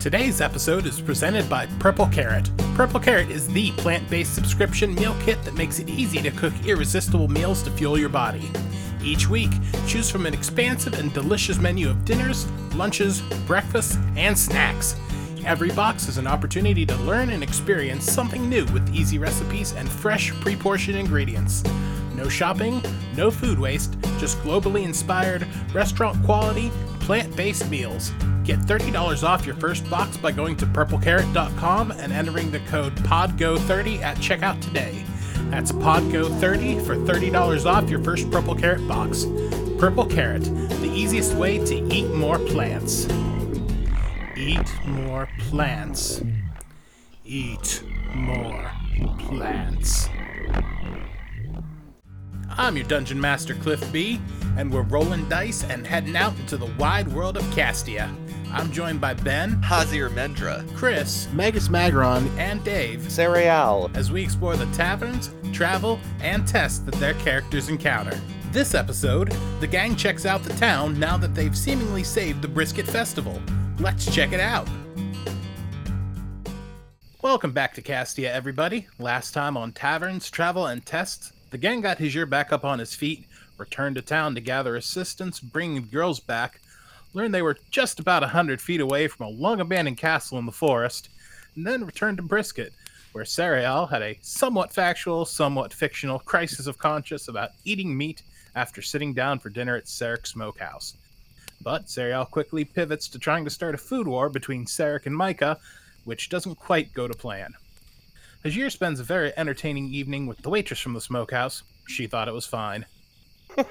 Today's episode is presented by Purple Carrot. Purple Carrot is the plant based subscription meal kit that makes it easy to cook irresistible meals to fuel your body. Each week, choose from an expansive and delicious menu of dinners, lunches, breakfasts, and snacks. Every box is an opportunity to learn and experience something new with easy recipes and fresh, pre portioned ingredients. No shopping, no food waste, just globally inspired, restaurant quality, plant based meals. Get $30 off your first box by going to purplecarrot.com and entering the code PODGO30 at checkout today. That's PODGO30 for $30 off your first Purple Carrot box. Purple Carrot, the easiest way to eat more plants. Eat more plants. Eat more plants. I'm your Dungeon Master Cliff B, and we're rolling dice and heading out into the wide world of Castia. I'm joined by Ben, Hajir Mendra. Chris, Magus Magron. and Dave Sariel. as we explore the taverns, travel, and tests that their characters encounter. This episode, the gang checks out the town now that they've seemingly saved the Brisket Festival. Let's check it out. Welcome back to Castia, everybody. Last time on Taverns, Travel, and Tests, the gang got Hajir back up on his feet, returned to town to gather assistance, bringing the girls back, learned they were just about a hundred feet away from a long abandoned castle in the forest, and then returned to Brisket, where Sariel had a somewhat factual, somewhat fictional crisis of conscience about eating meat after sitting down for dinner at Sarek Smokehouse. But Sariel quickly pivots to trying to start a food war between Sarek and Micah, which doesn't quite go to plan. Hajir spends a very entertaining evening with the waitress from the smokehouse. She thought it was fine.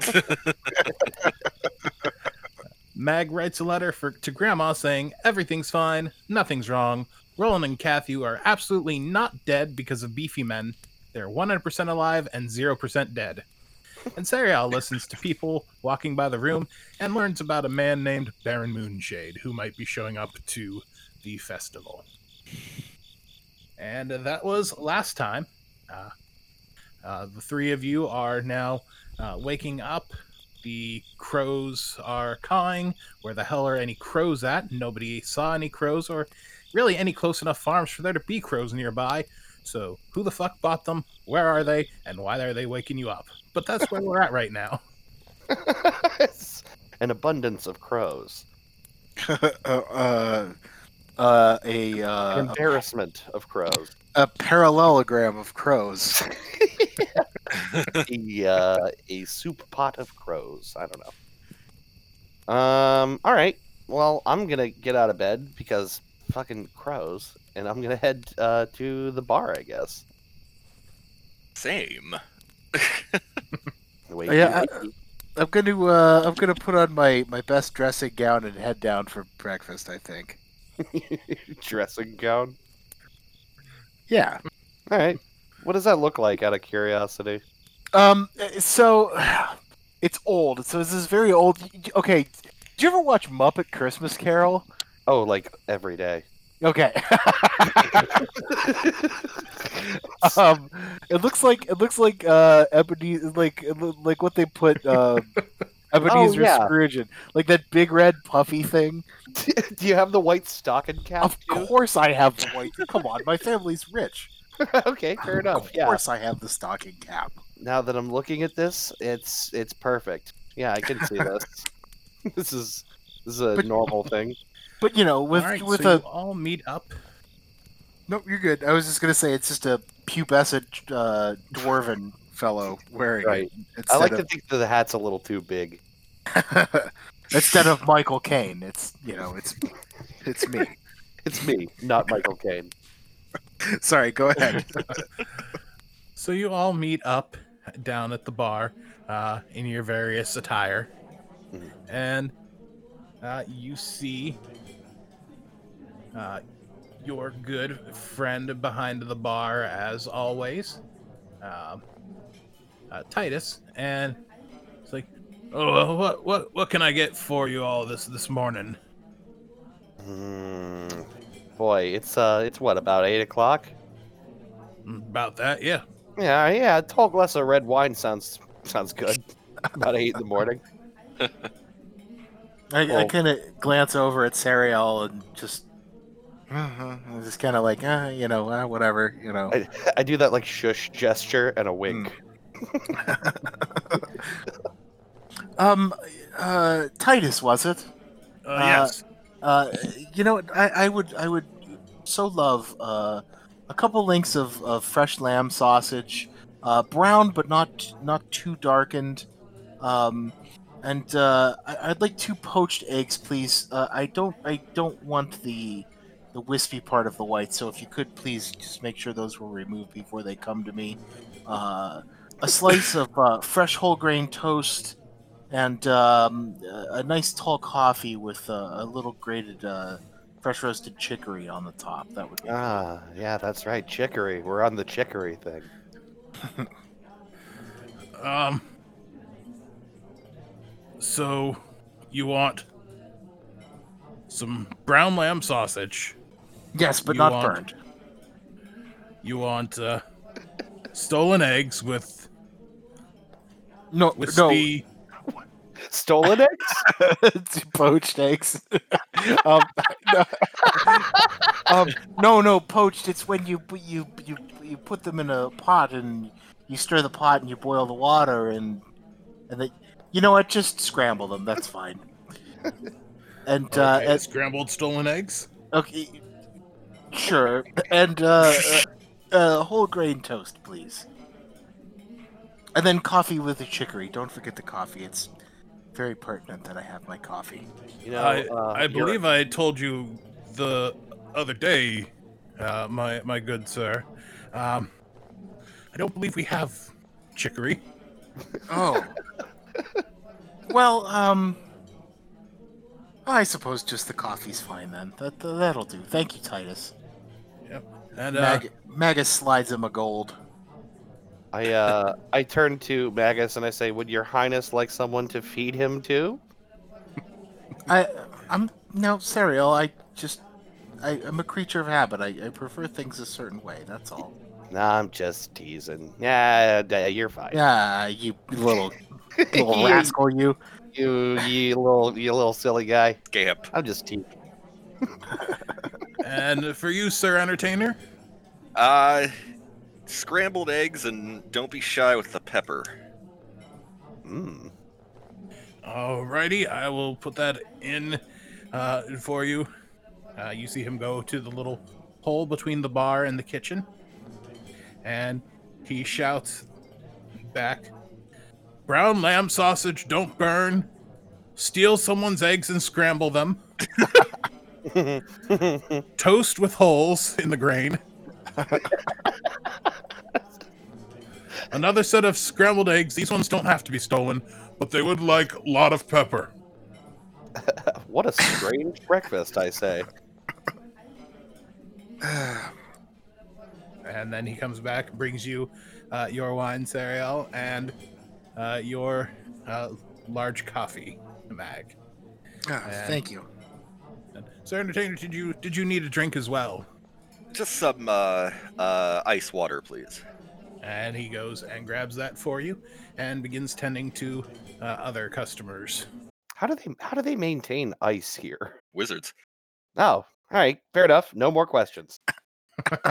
Mag writes a letter for, to Grandma saying everything's fine, nothing's wrong. Roland and Kathy are absolutely not dead because of beefy men. They're 100% alive and 0% dead. And Sariel listens to people walking by the room and learns about a man named Baron Moonshade who might be showing up to the festival. And that was last time. Uh, uh, the three of you are now uh, waking up. The crows are cawing. Where the hell are any crows at? Nobody saw any crows or really any close enough farms for there to be crows nearby. So who the fuck bought them? Where are they? And why are they waking you up? But that's where we're at right now. An abundance of crows. uh, uh, uh, a, uh, Embarrassment of crows. a parallelogram of crows. a, uh, a soup pot of crows. I don't know. Um. All right. Well, I'm gonna get out of bed because fucking crows, and I'm gonna head uh, to the bar. I guess. Same. Wait, Yeah, I'm gonna uh, I'm gonna put on my, my best dressing gown and head down for breakfast. I think. dressing gown. Yeah. All right. What does that look like? Out of curiosity. Um. So, it's old. So this is very old. Okay. Did you ever watch Muppet Christmas Carol? Oh, like every day. Okay. um, it looks like it looks like uh ebony like like what they put um Ebenezer yeah. Scrooge in, like that big red puffy thing. Do you have the white stocking cap? Of too? course, I have the white. Come on, my family's rich. okay, fair enough. Of Yeah. course, I have the stocking cap. Now that I'm looking at this, it's it's perfect. Yeah, I can see this. this is this is a But- normal thing. But you know, with all right, with so a you all meet up. no, you're good. I was just gonna say it's just a pubescent uh, dwarven fellow wearing Right. it I instead like to think that the hat's a little too big. instead of Michael Caine. It's you know, it's it's me. It's me, not Michael Caine. Sorry, go ahead. So you all meet up down at the bar uh, in your various attire, Mhm. and uh, you see uh, your good friend behind the bar, as always, um, uh, Titus, and it's like, "Oh, what what what can I get for you all this this morning?" Hmm. Boy, it's uh, it's what about eight o'clock? About that, yeah. Yeah, yeah. A tall glass of red wine sounds sounds good. about eight in the morning. I, I kind of glance over at Sariel and just uh It's just kind of like, uh, you know, uh, whatever, you know. I, I do that like shush gesture and a wink. Um, uh, Titus, was it? Uh, yes. Uh, you know, I, I would, I would so love uh, a couple links of, of fresh lamb sausage, uh, brown but not not too darkened. Um, and uh, I, I'd like two poached eggs, please. Uh, I don't, I don't want the the wispy part of the white. So if you could please just make sure those were removed before they come to me. Uh, a slice of uh, fresh whole grain toast, and um, a nice tall coffee with uh, a little grated uh, fresh roasted chicory on the top. That would be. Ah, yeah, that's right. Chicory. We're on the chicory thing. Um. So, you want some brown lamb sausage? yes, but you not want- burned. You want uh, stolen eggs with No, wispy? Stolen eggs? poached eggs. um, no. um, no, no, poached. It's when you put- you you you put them in a pot and you stir the pot and you boil the water and and they, you know what? Just scramble them. That's fine. And uh, Okay, and- scrambled stolen eggs. Okay, sure. And uh, uh, whole grain toast, please. And then coffee with the chicory. Don't forget the coffee. It's very pertinent that I have my coffee. You know, I, uh, I believe I told you the other day, uh, my my good sir. Um, I don't believe we have chicory. Oh. well, um. I suppose just the coffee's fine then. That, that'll do. Thank you, Titus. And uh, Mag- Magus slides him a gold. I uh, I turn to Magus and I say, "Would Your Highness like someone to feed him to?" I, I'm no cereal. I just, I, I'm a creature of habit. I, I prefer things a certain way. That's all. Nah, I'm just teasing. Yeah, you're fine. Yeah, you little little You- rascal, you. You, you little, you little silly guy. Scamp. I'm just teasing. and for you, sir entertainer, Uh, scrambled eggs and don't be shy with the pepper. Mm. Alrighty, I will put that in uh, for you. Uh, you see him go to the little hole between the bar and the kitchen, and he shouts back, "Brown lamb sausage, don't burn. Steal someone's eggs and scramble them. Toast with holes in the grain. Another set of scrambled eggs. These ones don't have to be stolen, but they would like a lot of pepper." what a strange breakfast, I say. and then he comes back, brings you uh, your wine, Sariel, and uh, your uh, large coffee mag. Ah, And- thank you. And, Sir Entertainer, did you did you need a drink as well? Just some uh, uh, ice water, please. And he goes and grabs that for you, and begins tending to uh, other customers. How do they, how do they maintain ice here? Wizards. Oh, all right, fair enough. No more questions.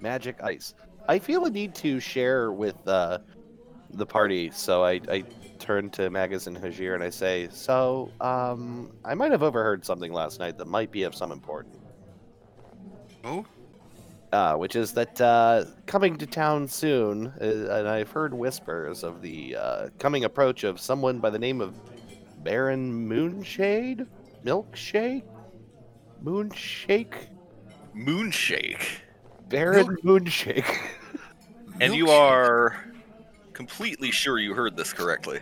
Magic ice. I feel a need to share with uh, the party, so I, I turn to Magus and Hajir and I say, "So, um, I might have overheard something last night that might be of some importance." Oh? Uh, which is that uh, coming to town soon, uh, and I've heard whispers of the uh, coming approach of someone by the name of Baron Moonshade, Milkshake, Moonshake, Moonshake. Baron Moonshake. And you are completely sure you heard this correctly.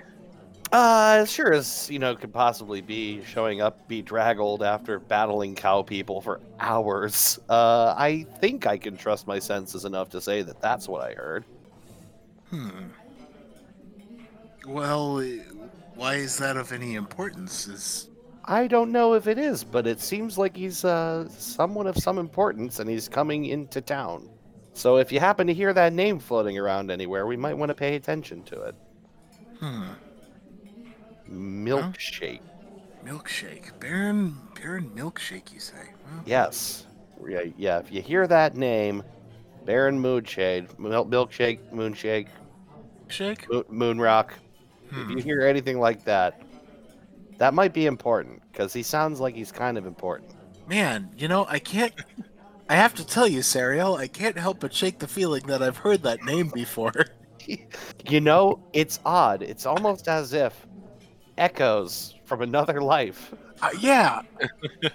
Uh, as sure as you know could possibly be showing up bedraggled after battling cow people for hours. Uh, I think I can trust my senses enough to say that that's what I heard. Hmm. Well, uh, why is that of any importance? Is I don't know if it is, but it seems like he's uh, someone of some importance and he's coming into town. So if you happen to hear that name floating around anywhere, we might want to pay attention to it. hmm. Milkshake. Milkshake. Baron Baron Milkshake, you say? Huh? Yes. Yeah, yeah. If you hear that name, Baron Moonshade, Mil- Milkshake, Moonshake, Shake? Mo- Moonrock. If Hmm. you hear anything like that, that might be important because he sounds like he's kind of important. Man, you know, I can't. I have to tell you, Sariel, I can't help but shake the feeling that I've heard that name before. You know, it's odd. It's almost as if echoes from another life. Uh, yeah,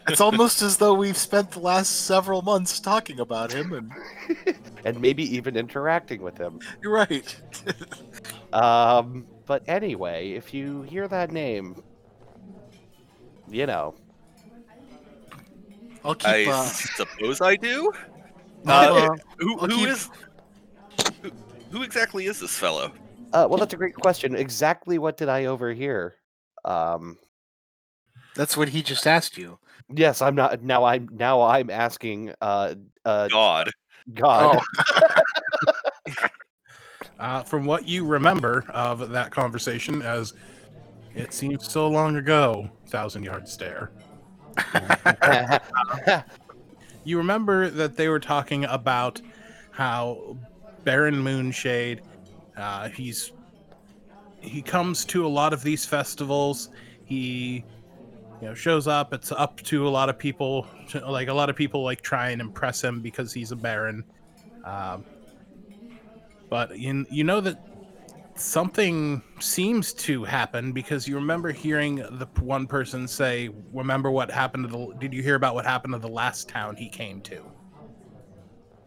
it's almost as though we've spent the last several months talking about him, and and maybe even interacting with him. you're right. Um, but anyway, if you hear that name, you know, I'll keep. I uh, suppose I do. I'll, Uh, uh, Who, who keep- is? Who, who exactly is this fellow? uh, well, that's a great question. Exactly what did I overhear? Um, that's what he just asked you. yes, I'm not now. I'm now. I'm asking. Uh, uh, God. God. Uh, from what you remember of that conversation, as it seems so long ago, thousand yard stare. You remember that they were talking about how Baron Moonshade, uh, he's he comes to a lot of these festivals. He you know shows up. It's up to a lot of people. Like a lot of people like try and impress him because he's a baron. Um, but you you know that something seems to happen because you remember hearing the one person say, "Remember what happened to the? Did you hear about what happened to the last town he came to?"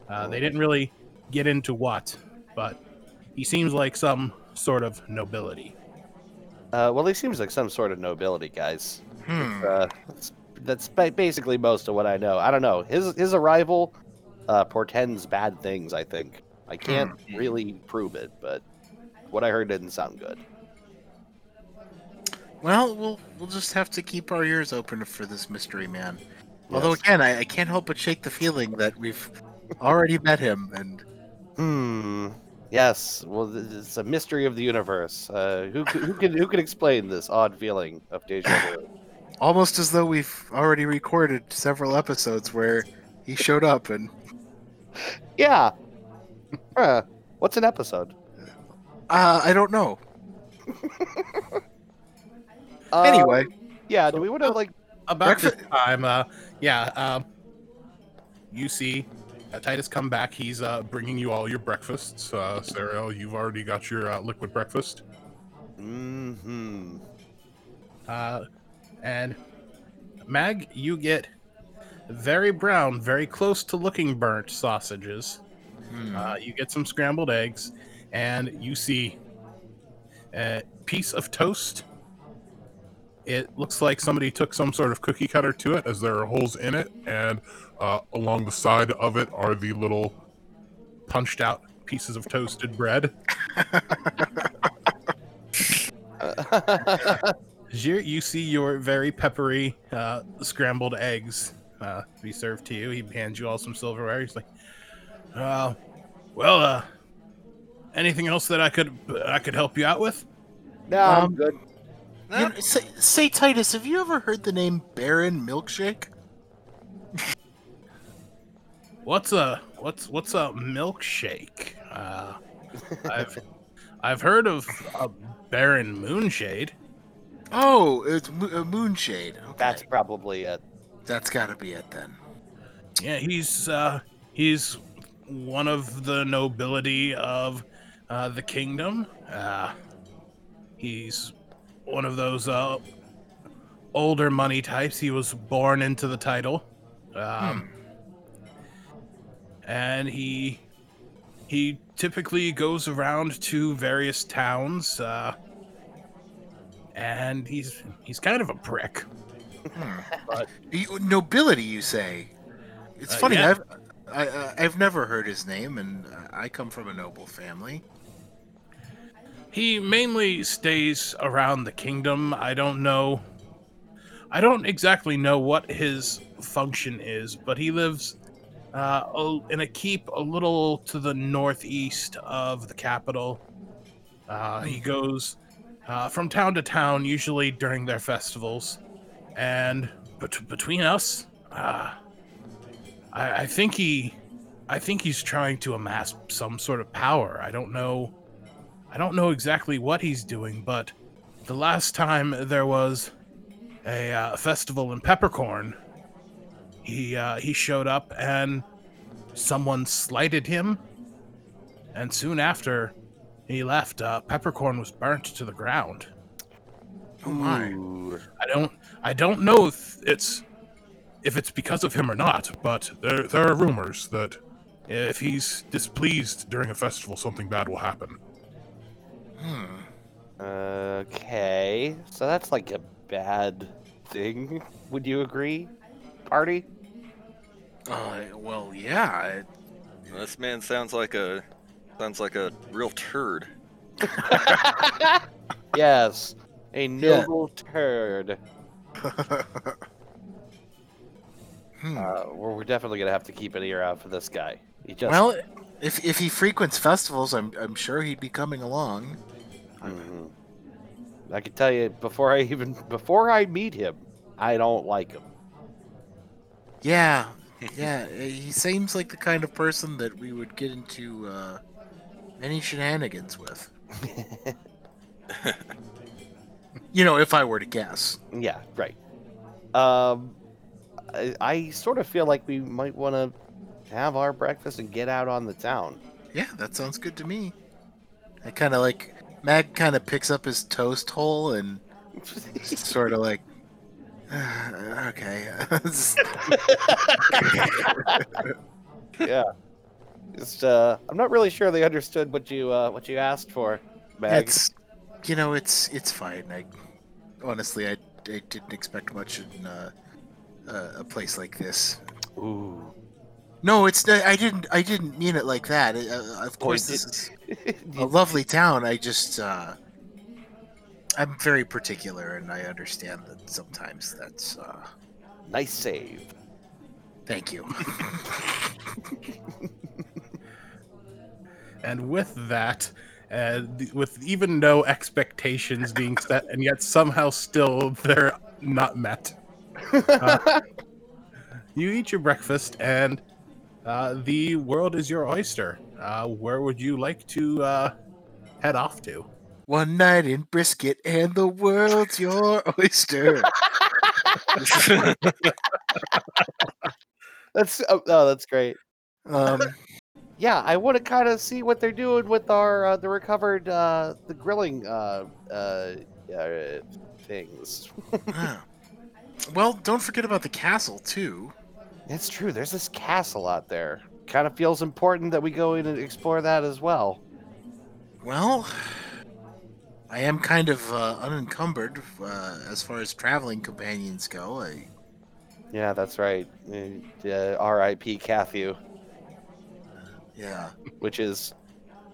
Uh, they didn't really get into what, but he seems like some sort of nobility. Uh, well, he seems like some sort of nobility, guys. Hmm. Uh, that's that's basically most of what I know. I don't know. His his arrival uh, portends bad things. I think. I can't really prove it, but what I heard didn't sound good. Well, we'll we'll just have to keep our ears open for this mystery man. Although again, I, I can't help but shake the feeling that we've already met him, and Hmm. Yes. Well, it's a mystery of the universe. Uh, who who can who can explain this odd feeling of deja vu? almost as though we've already recorded several episodes where he showed up and yeah. Huh. What's an episode? Uh, I don't know. Um, Anyway, Yeah. Do we want to like? About this Breakfast- time, uh, yeah, um, you see uh, Titus come back. He's uh, bringing you all your breakfasts. Uh, Sarah, you've already got your uh, liquid breakfast. Mm-hmm. Uh, and Mag, you get very brown, very close to looking burnt sausages. Hmm. Uh, you get some scrambled eggs, and you see a piece of toast. It looks like somebody took some sort of cookie cutter to it, as there are holes in it, and uh, along the side of it are the little punched out pieces of toasted bread. You, you see your very peppery uh, scrambled eggs uh, be served to you. He hands you all some silverware. He's like, uh, "Well, uh, anything else that I could I could help you out with?" no, I'm Um, good. You know, say, say, Titus, have you ever heard the name Baron Milkshake? What's a what's what's a milkshake? Uh, I've I've heard of a Baron Moonshade. Oh, it's Mo- uh, Moonshade. Okay. That's probably it. that's got to be it then. Yeah, he's uh, he's one of the nobility of uh, the kingdom. Uh, he's one of those uh, older money types. He was born into the title, um, and he he typically goes around to various towns. Uh, and he's he's kind of a prick. Hmm. But- nobility, you say? It's Uh, funny. yeah. I've I, uh, I've never heard his name, and I come from a noble family. He mainly stays around the kingdom. I don't know. I don't exactly know what his function is, but he lives uh, in a keep a little to the northeast of the capital. Uh, he goes uh, from town to town, usually during their festivals. and bet- between us, uh, I, I think he, I think he's trying to amass some sort of power. I don't know, I don't know exactly what he's doing, but the last time there was a uh, festival in Peppercorn, he uh, he showed up and someone slighted him, and soon after he left, uh, Peppercorn was burnt to the ground. Oh my. Ooh. I don't I don't know if it's if it's because of him or not, but there there are rumors that if he's displeased during a festival, something bad will happen. Hmm. Okay, so that's like a bad thing. Would you agree, party? Uh, well, yeah. It, This man sounds like a sounds like a real turd. yes, a noble turd. hmm. Uh, we're, we're definitely gonna have to keep an ear out for this guy. He just well, if if he frequents festivals, I'm I'm sure he'd be coming along. Mhm. I can tell you before I even before I meet him, I don't like him. Yeah, yeah. He seems like the kind of person that we would get into uh, any shenanigans with. You know, if I were to guess. Yeah, right. Um, I, I sort of feel like we might want to have our breakfast and get out on the town. Yeah, that sounds good to me. I kind of like Mag. Kind of picks up his toast hole and sort of like, okay. yeah. Just, uh, I'm not really sure they understood what you uh, what you asked for, Mag. it's, you know, it's it's fine. I honestly, I, I didn't expect much in uh, uh, a place like this. Ooh. No, it's not- I didn't I didn't mean it like that. Uh, of course, this is a lovely town. I just uh, I'm very particular, and I understand that sometimes that's. Uh, nice save. thank you. And with that, uh, with even no expectations being set, and yet somehow still they're not met, uh, you eat your breakfast, and uh, the world is your oyster. Uh, where would you like to uh, head off to? One night in brisket, and the world's your oyster. That's oh, oh, that's great. um, Yeah, I want to kind of see what they're doing with our uh, the recovered uh, the grilling uh, uh, uh, things. well, don't forget about the castle too. It's true. There's this castle out there. Kind of feels important that we go in and explore that as well. Well, I am kind of uh, unencumbered uh, as far as traveling companions go. I, Yeah, that's right. Uh, R.I.P. Cathu, yeah, which is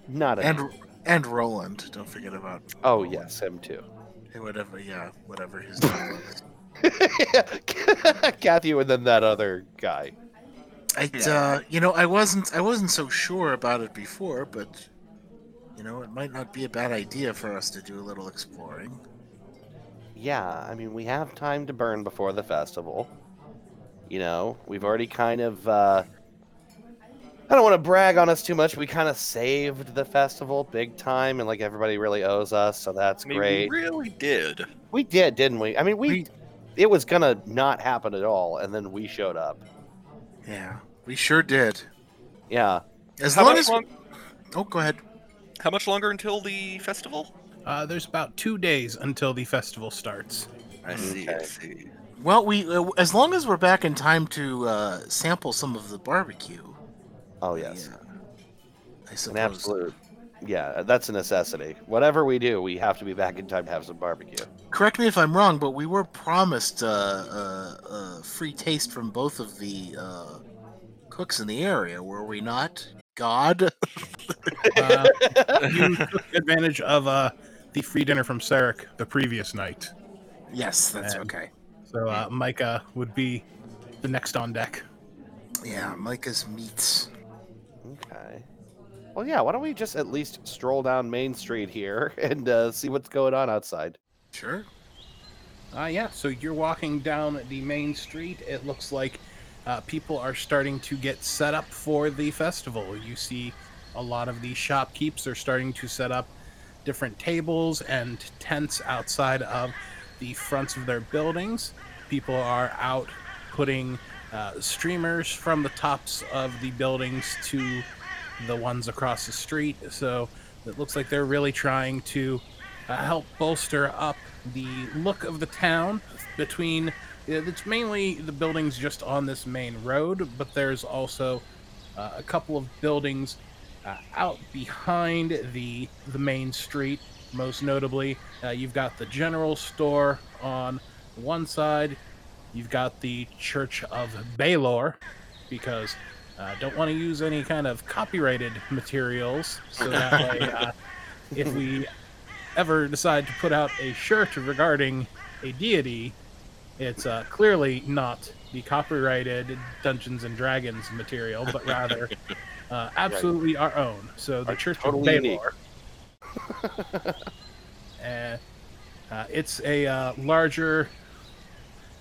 not a. and and Roland. Don't forget about oh yes, him too. whatever. Yeah, whatever his name was. Cathu, and then that other guy. I, uh, you know, I wasn't I wasn't so sure about it before, but you know, it might not be a bad idea for us to do a little exploring. Yeah, I mean, we have time to burn before the festival. You know, we've already kind of. Uh, I don't want to brag on us too much. We kind of saved the festival big time, and like everybody really owes us, so that's I mean, great. we really did. We did, didn't we? I mean, we, We- it was gonna not happen at all, and then we showed up. Yeah, we sure did. Yeah. As How long as long- oh, go ahead. how much longer until the festival? Uh, there's about two days until the festival starts. I see. I see. Well, we uh, as long as we're back in time to uh, sample some of the barbecue. Oh yes. yeah, I An absolute. Yeah, that's a necessity. Whatever we do, we have to be back in time to have some barbecue. Correct me if I'm wrong, but we were promised uh, uh, uh, free taste from both of the uh, cooks in the area, were we not? God. Uh, you took advantage of uh, the free dinner from Sarek the previous night, yes, that's Man. okay. so uh, Micah would be the next on deck. Yeah, Micah's meats. Well, yeah. Why don't we just at least stroll down Main Street here and uh, see what's going on outside? Sure. Uh, yeah, so you're walking down the main street. It looks like uh, people are starting to get set up for the festival. You see a lot of the shopkeepers are starting to set up different tables and tents outside of the fronts of their buildings. People are out putting uh, streamers from the tops of the buildings to the ones across the street. So it looks like they're really trying to uh, help bolster up the look of the town between it's mainly the buildings just on this main road but there's also uh, a couple of buildings uh, out behind the the main street most notably uh, you've got the general store on one side you've got the church of baylor because uh, don't want to use any kind of copyrighted materials so that way uh, if we ever decide to put out a shirt regarding a deity, it's uh, clearly not the copyrighted Dungeons and Dragons material, but rather uh, absolutely our own. So the Church totally of. Baylor. uh, uh, it's a uh, larger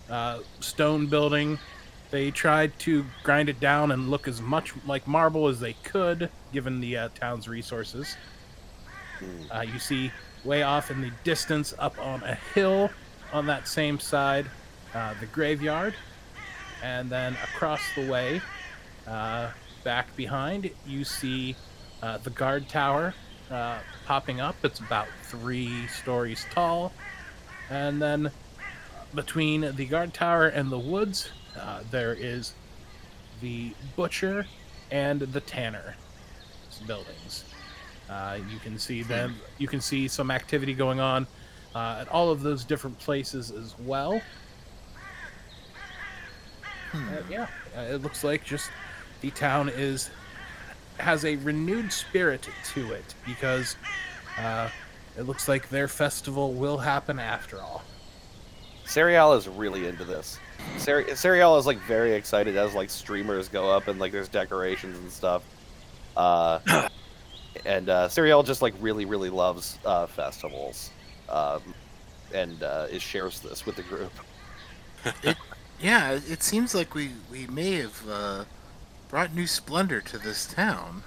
uh, stone building. They tried to grind it down and look as much like marble as they could, given the uh, town's resources. Hmm. Uh, you see way off in the distance, up on a hill on that same side, uh, the graveyard. And then across the way, uh, back behind, you see uh, the guard tower uh, popping up. It's about three stories tall. And then between the guard tower and the woods, uh, there is the butcher and the tanner buildings. Uh, you can see them. You can see some activity going on uh, at all of those different places as well. Uh, yeah, uh, it looks like just the town is has a renewed spirit to it because uh, it looks like their festival will happen after all. Sariel is really into this. Sariel is like very excited as like streamers go up and like there's decorations and stuff. Uh, and uh, Sariel just like really really loves uh, festivals, um, and uh, is shares this with the group. Yeah, it it seems like we, we may have uh, brought new splendor to this town.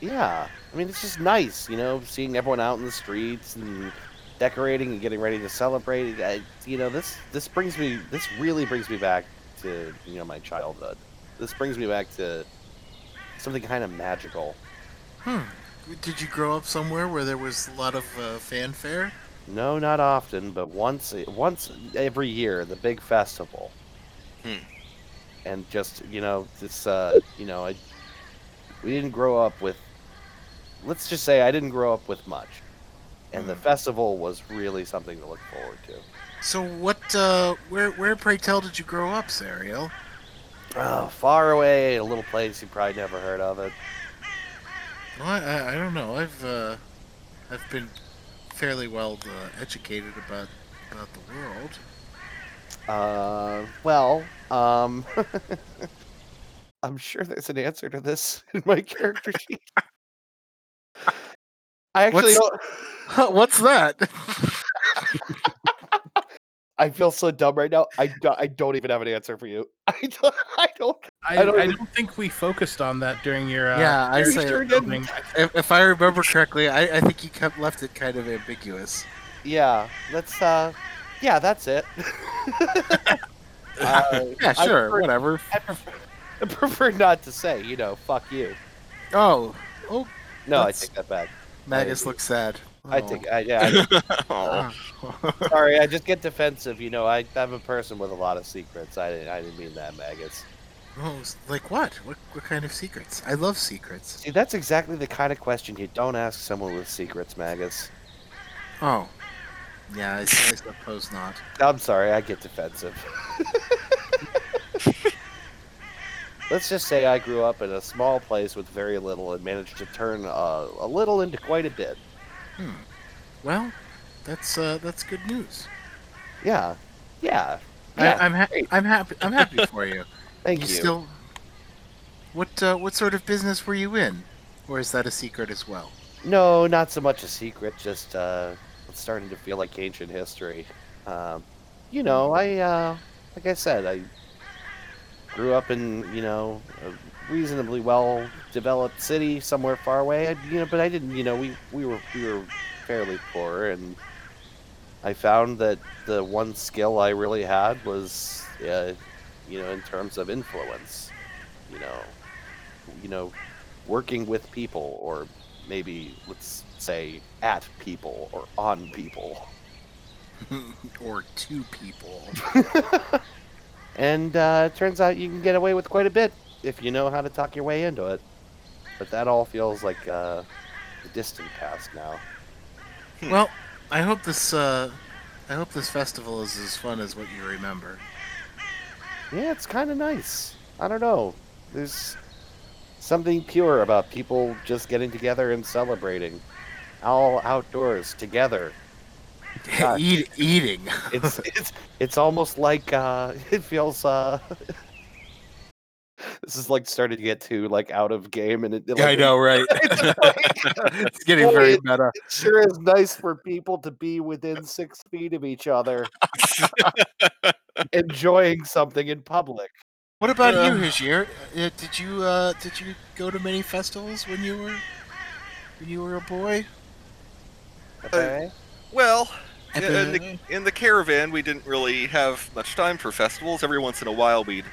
Yeah, I mean it's just nice, you know, seeing everyone out in the streets and decorating and getting ready to celebrate. I, you know, this this brings me this really brings me back to you know my childhood. This brings me back to something kind of magical. Hmm. Did you grow up somewhere where there was a lot of uh, fanfare? No, not often, but once once every year, the big festival. Hmm. And just you know, this uh, you know, I we didn't grow up with. Let's just say I didn't grow up with much, and the festival was really something to look forward to. So what? Uh, where where pray tell did you grow up, Sariel? Oh, far away, a little place you probably never heard of it. Well, I, I, I don't know. I've uh, I've been fairly well uh, educated about about the world. Uh, well, um, I'm sure there's an answer to this in my character sheet. I actually What's- don't. What's that? I feel so dumb right now. I, do, I don't even have an answer for you. I don't. I don't. I, I I, don't don't, even- think we focused on that during your. Uh, Yeah, I say- sure if, if I remember correctly, I, I think you kept left it kind of ambiguous. Yeah, let's. Uh, yeah, that's it. Uh, Yeah, I sure, prefer- whatever. I prefer, I prefer not to say. You know, fuck you. Oh, oh, No, That's- I take that back. Magus looks sad. I think. I, yeah. I, Oh. Sorry, I just get defensive. You know, I, I'm a person with a lot of secrets. I didn't, I didn't mean that, maggots. Oh, s- like what? What what kind of secrets? I love secrets. See, that's exactly the kind of question you don't ask someone with secrets, maggots. Oh, yeah, I suppose not. I'm sorry, I get defensive. Let's just say I grew up in a small place with very little and managed to turn uh, a little into quite a bit. Hmm. Well, that's uh, that's good news. Yeah, yeah. yeah. I, I'm ha- I'm happy. I'm happy for you. Thank you you. still. What uh, what sort of business were you in, or is that a secret as well? No, not so much a secret. Just uh, it's starting to feel like ancient history. Um, you know, I uh, like I said, I grew up in you know a reasonably well developed city somewhere far away. I, you know, but I didn't. You know, we we were we were fairly poor, and I found that the one skill I really had was, uh, you know, in terms of influence. You know, you know, working with people, or maybe let's say at people or on people. or two people. And uh, it turns out you can get away with quite a bit if you know how to talk your way into it. But that all feels like uh, the distant past now. well, I hope this uh, I hope this festival is as fun as what you remember. Yeah, it's kind of nice. I don't know. There's something pure about people just getting together and celebrating. All outdoors together. Gosh. Eat, eating. It's it's it's almost like uh, it feels. Uh, this is like starting to get too like out of game, and it. Yeah, I know, right? It's like- it's getting Boy, very it- meta. It sure is nice for people to be within six feet of each other, enjoying something in public. What about Uh, you, Hajir? Uh, did you uh, did you go to many festivals when you were when you were a boy? Okay. Well, And, in the, in the caravan, we didn't really have much time for festivals. Every once in a while, we'd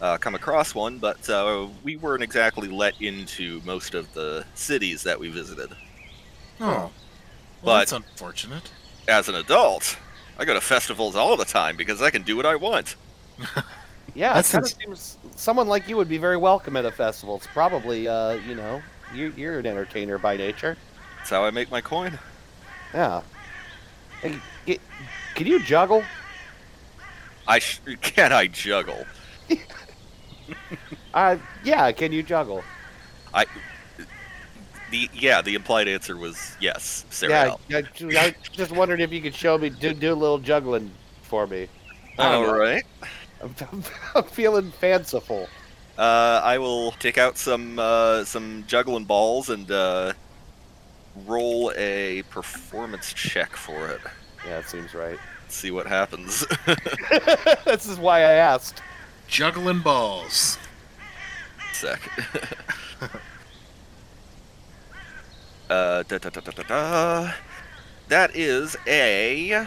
uh, come across one, but uh, we weren't exactly let into most of the cities that we visited. oh, well, But- that's unfortunate. As an adult, I go to festivals all the time because I can do what I want. Yeah, it That's kind of seems someone like you would be very welcome at a festival. It's probably, uh, you know, you're, you're an entertainer by nature. That's how I make my coin. Yeah. Hey, get, can you juggle? I sh- can I juggle. Uh, yeah, can you juggle? The yeah, the implied answer was yes, Sarah. Yeah, I, ju- I just wondered if you could show me, do, do a little juggling for me. I don't All know. right. I'm, I'm feeling fanciful. Uh, I will take out some uh, some juggling balls and uh, roll a performance check for it. Yeah, it seems right. See what happens. this is why I asked. Juggling balls. Sec. uh, da, da, da, da, da, da. That is a. Uh,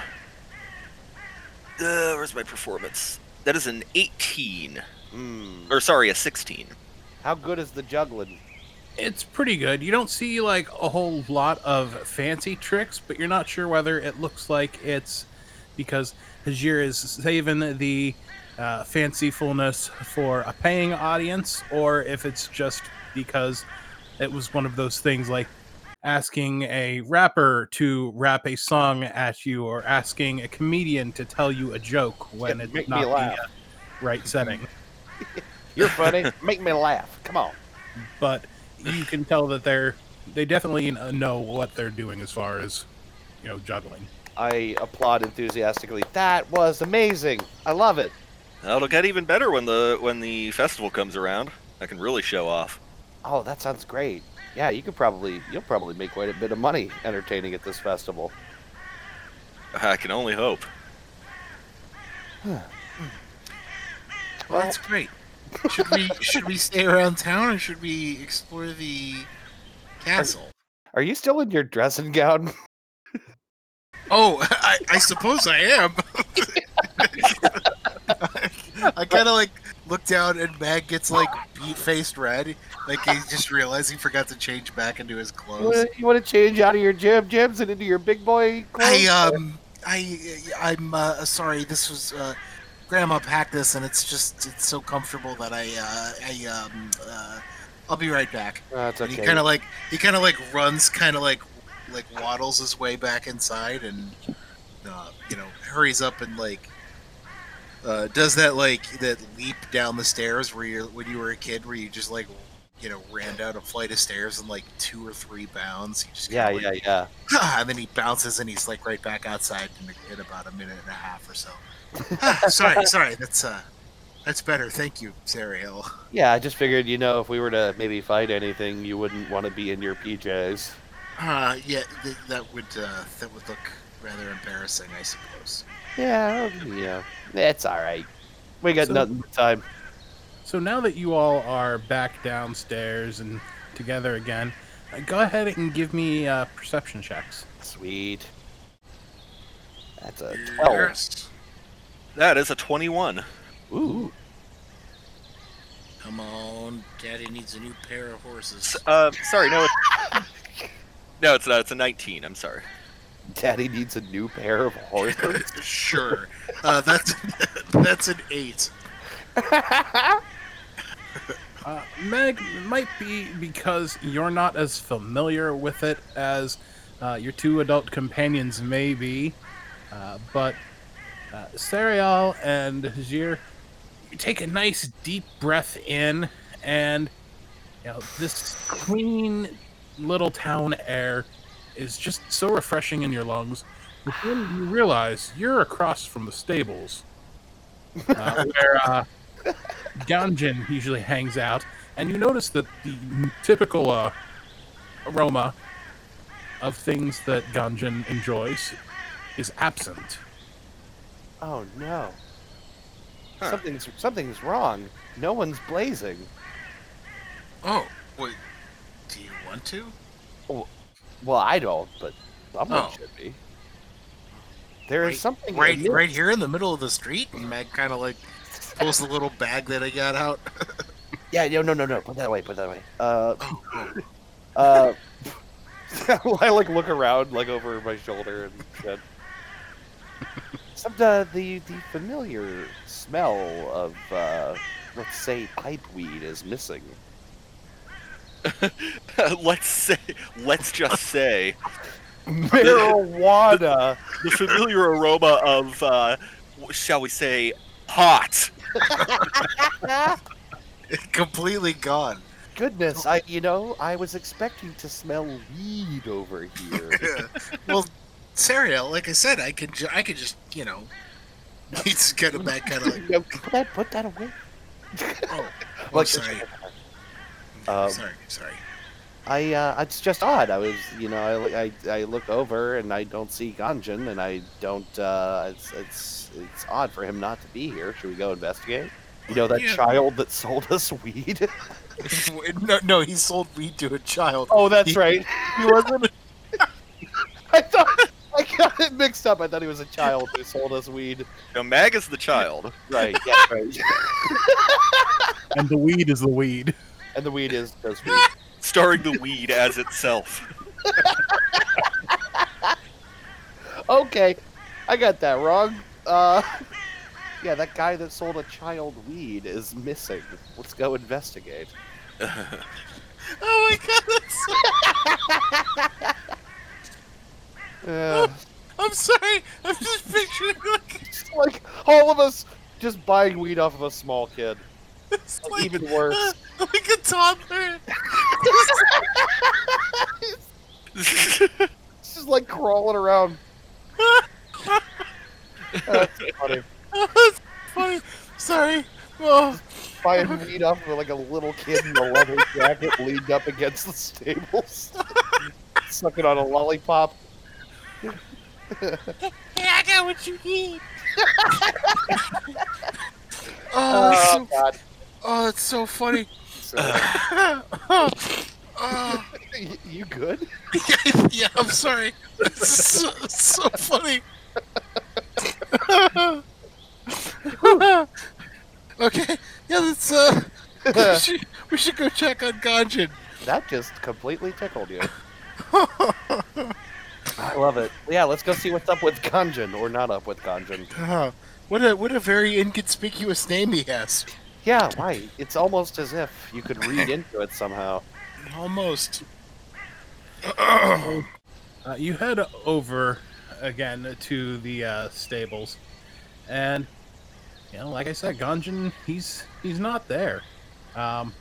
where's my performance? That is an 18. Hmm. Or sorry, a 16. How good is the juggling? It's pretty good. You don't see like a whole lot of fancy tricks, but you're not sure whether it looks like it's because Hajir is saving the uh, fancifulness for a paying audience, or if it's just because it was one of those things like asking a rapper to rap a song at you, or asking a comedian to tell you a joke when Yeah, it's not the uh, right setting. You're funny. Make me laugh. Come on. but you can tell that they're they definitely uh, know what they're doing as far as you know juggling. I applaud enthusiastically. That was amazing. I love it. It'll get even better when the when the festival comes around. I can really show off. Oh, that sounds great. Yeah, you could probably you'll probably make quite a bit of money entertaining at this festival. I can only hope. Well, that's great. Should we should we stay around town or should we explore the castle? Are you still in your dressing gown? Oh, I, I suppose I am. I kind of like look down and Mag gets like beat faced red, like he just realized he forgot to change back into his clothes. you wanna change out of your jib jibs and into your big boy clothes? I um I I'm uh, sorry. This was uh, Grandma packed this, and it's just it's so comfortable that I uh, I um uh, I'll be right back. That's And he kind of like he kind of like runs, kind of like like waddles his way back inside, and uh, you know hurries up and like uh, does that like that leap down the stairs where you when you were a kid, where you just like you know ran down a flight of stairs in like two or three bounds. You just yeah, like, yeah, yeah. and then he bounces and he's like right back outside in, the in about a minute and a half or so. Ah, sorry, sorry, that's uh, that's better. Thank you, Sariel. Yeah, I just figured, you know, if we were to maybe fight anything, you wouldn't want to be in your PJs. Uh, yeah, th- that would uh, that would look rather embarrassing, I suppose. Yeah, yeah. It's all right. We got So- nothing but time. So now that you all are back downstairs and together again, uh, go ahead and give me uh, perception checks. Sweet. That's a 12. Yes. That is a 21. Ooh. Come on, Daddy needs a new pair of horses. S- Uh, sorry, no. It's, no, it's not. It's a 19. I'm sorry. Daddy needs a new pair of horses. sure. Uh, that's that's an eight. Uh, Meg might be because you're not as familiar with it as uh, your two adult companions may be, uh, but uh, Sariel and Hajir, you take a nice deep breath in, and you know this clean little town air is just so refreshing in your lungs. But then you realize you're across from the stables, uh, where. Uh, Ganjin usually hangs out, and you notice that the typical uh, aroma of things that Ganjin enjoys is absent. Oh no. Huh. Something's something's wrong. No one's blazing. Oh, wait. Do you want to? Well, I don't, but someone Oh. should be. There is Right- something Right, right here in the middle of the street. And Meg kind of like pulls the little bag that I got out. Yeah, no, no, no, no. Put that away. Put that away. Uh, Oh, oh. uh. I like look around, like over my shoulder and shit. Some uh, the the familiar smell of uh, let's say pipe weed is missing. let's say. Let's just say Marijuana. the familiar aroma of, uh, shall we say, pot. completely gone. Goodness, I you know I was expecting to smell weed over here. well, Sariel, like I said, I could ju- I could just you know. He's kind of back, kind of like. No, put that put that away. Oh, oh Like- sorry. Um, sorry, sorry. I uh, it's just odd. I was, you know, I, I, I look over and I don't see Ganjin, and I don't. Uh, it's it's it's odd for him not to be here. Should we go investigate? You know that Yeah. child that sold us weed. no, no, he sold weed to a child. oh, that's right. He wasn't. I thought I got it mixed up. I thought he was a child who sold us weed. No, Mag is the child. Right. Yeah. Right. And the weed is the weed. and the weed is just weed. starring the weed as itself. Okay, I got that wrong. Uh, yeah, that guy that sold a child weed is missing. Let's go investigate. Oh my god, Uh, I'm sorry. I'm just picturing like, like all of us just buying weed off of a small kid. it's like, Even worse. like a toddler. It's just like crawling around. That's funny. That's funny. Sorry. Oh, Buying weed off of like a little kid in a leather jacket leaned up against the stables, sucking on a lollipop. Hey, I got what you need. oh, that's Oh so, God! oh, it's so funny. Oh, oh. you good? yeah, I'm sorry. It's so, so funny. okay, yeah, let's uh, we should, we should go check on Ganjin. that just completely tickled you. I love it. Yeah, let's go see what's up with Ganjin, or not up with Ganjin. What a what a very inconspicuous name he has. Yeah, right. It's almost as if you could read into it somehow. Almost. Uh, you head over again to the uh, stables, and you know, like I said, Ganjin, he's he's not there. Um,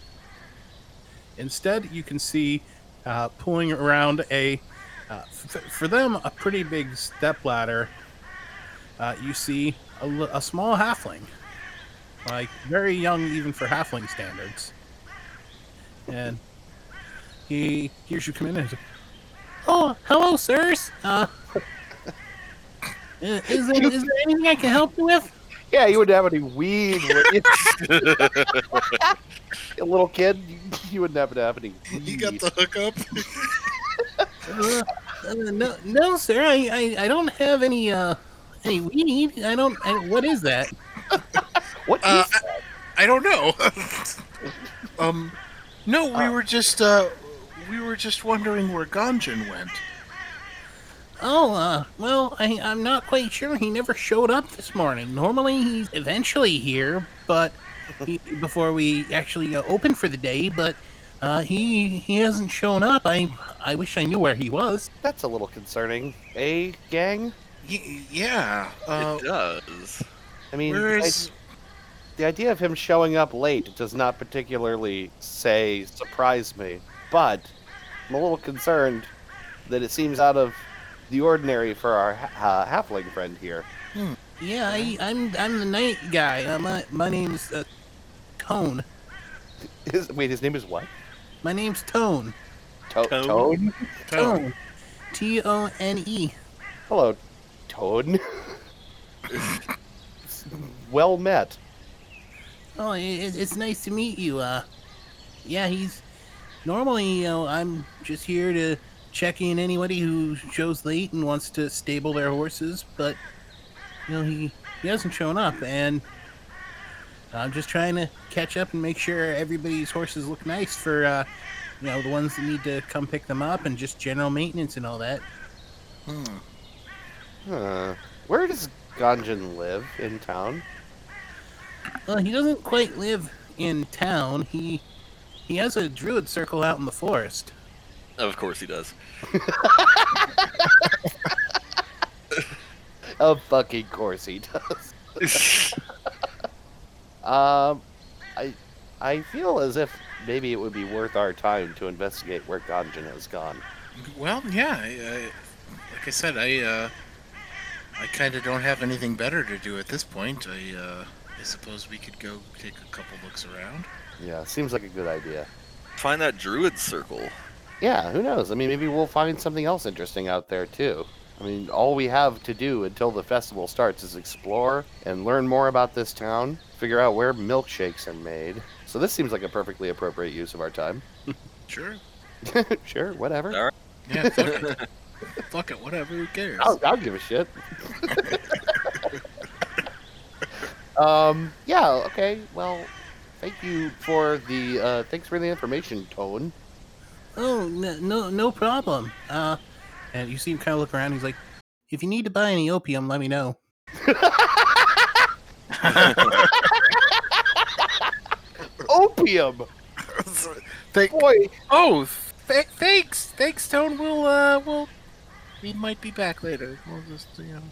instead, you can see uh, pulling around a uh, f- for them a pretty big step ladder. Uh, you see a, a small halfling, like very young even for halfling standards, and he hears you come in and he's like, Oh, hello, sirs. Uh, Is there, is there anything I can help you with? Yeah, you wouldn't have any weed. Would a little kid, you, you wouldn't happen to have any weed. You got the hookup. Uh, uh, no, no, sir. I, I, I don't have any uh any weed. I don't. I, what is that? What is Uh, that? I don't know. Um, no, we were just uh, we were just wondering where Ganjin went. Oh, uh, well, I, I'm not quite sure. He never showed up this morning. Normally, he's eventually here, but he, before we actually uh, open for the day. But uh, he he hasn't shown up. I I wish I knew where he was. That's a little concerning. Eh, gang? Y- yeah. Uh, it does. I mean, where I- the idea of him showing up late does not particularly say surprise me, but I'm a little concerned that it seems out of the ordinary for our ha- uh, halfling friend here. Yeah, I, I'm I'm the night guy. Uh, my my name's uh, Tone. His, wait, his name is what? My name's Tone. To- Toad? Toad? Tone. T O N E. Hello, Toad. well met. Oh, it, it's nice to meet you. Uh, yeah, he's normally, you know, I'm just here to check in anybody who shows late and wants to stable their horses, but you know, he he hasn't shown up, and I'm just trying to catch up and make sure everybody's horses look nice for, uh, you know, the ones that need to come pick them up and just general maintenance and all that. Hmm. Huh. Where does Ganjin live in town? Well, he doesn't quite live in town. He he has a druid circle out in the forest. Of course he does. Of fucking course he does. Um, I, I feel as if maybe it would be worth our time to investigate where Ganjin has gone. Well, yeah. I, I, like I said, I uh, I kind of don't have anything better to do at this point. I uh, I suppose we could go take a couple looks around. Yeah, seems like a good idea. Find that druid circle. Yeah, who knows? I mean, maybe we'll find something else interesting out there too. I mean, all we have to do until the festival starts is explore and learn more about this town, figure out where milkshakes are made. So this seems like a perfectly appropriate use of our time. Sure. sure, whatever. All right. Yeah. Fuck it. fuck it. Whatever. Who cares? I'll, I'll give a shit. um, yeah, okay. Well, thank you for the uh thanks for the information, Tone. Oh, no, no, no problem. Uh, and you see him kind of look around. He's like, if you need to buy any opium, let me know. Opium. Thank- Boy, oh, th- thanks, thanks, Tone. We'll uh, we'll we might be back later. We'll just you know.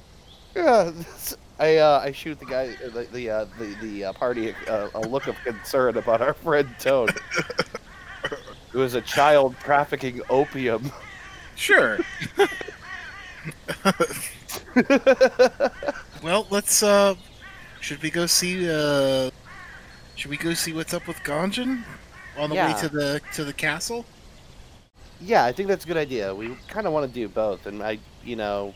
yeah, this- I uh I shoot the guy uh, the the uh, the, the uh, party uh, a look of concern about our friend Tone. Who is a child trafficking opium. Sure. Well, let's. uh Should we go see? uh Should we go see what's up with Ganjin on the way to the to the castle? Yeah, I think that's a good idea. We kind of want to do both, and I, you know,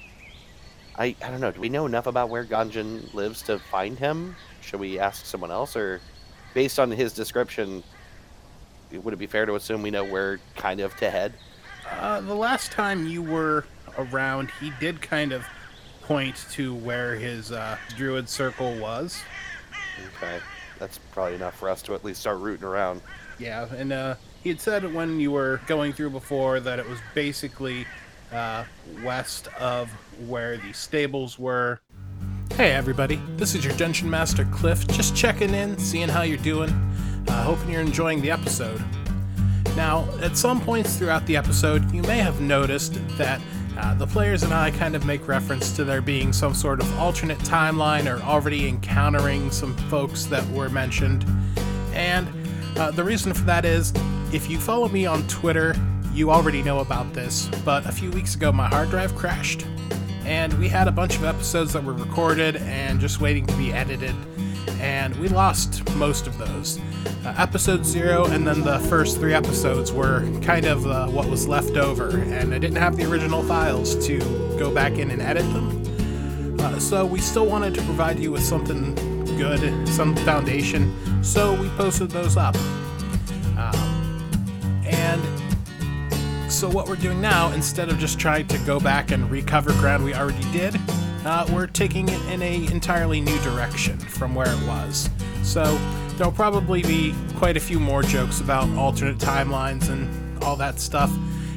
I, I don't know. Do we know enough about where Ganjin lives to find him? Should we ask someone else, or based on his description, would it be fair to assume we know where kind of to head? Uh, the last time you were around, he did kind of point to where his uh, druid circle was. Okay, that's probably enough for us to at least start rooting around. Yeah, and uh, he had said when you were going through before that it was basically uh, west of where the stables were. Hey, everybody, this is your Dungeon Master Cliff, just checking in, seeing how you're doing. Uh, hoping you're enjoying the episode. Now, at some points throughout the episode, you may have noticed that uh, the players and I kind of make reference to there being some sort of alternate timeline or already encountering some folks that were mentioned. And uh, the reason for that is if you follow me on Twitter, you already know about this, but a few weeks ago my hard drive crashed. And we had a bunch of episodes that were recorded and just waiting to be edited. And we lost most of those. Uh, episode zero and then the first three episodes were kind of uh, what was left over, and I didn't have the original files to go back in and edit them. Uh, so we still wanted to provide you with something good, some foundation. So we posted those up. Um, and so what we're doing now, instead of just trying to go back and recover ground we already did, uh, we're taking it in a entirely new direction from where it was. So there'll probably be quite a few more jokes about alternate timelines and all that stuff.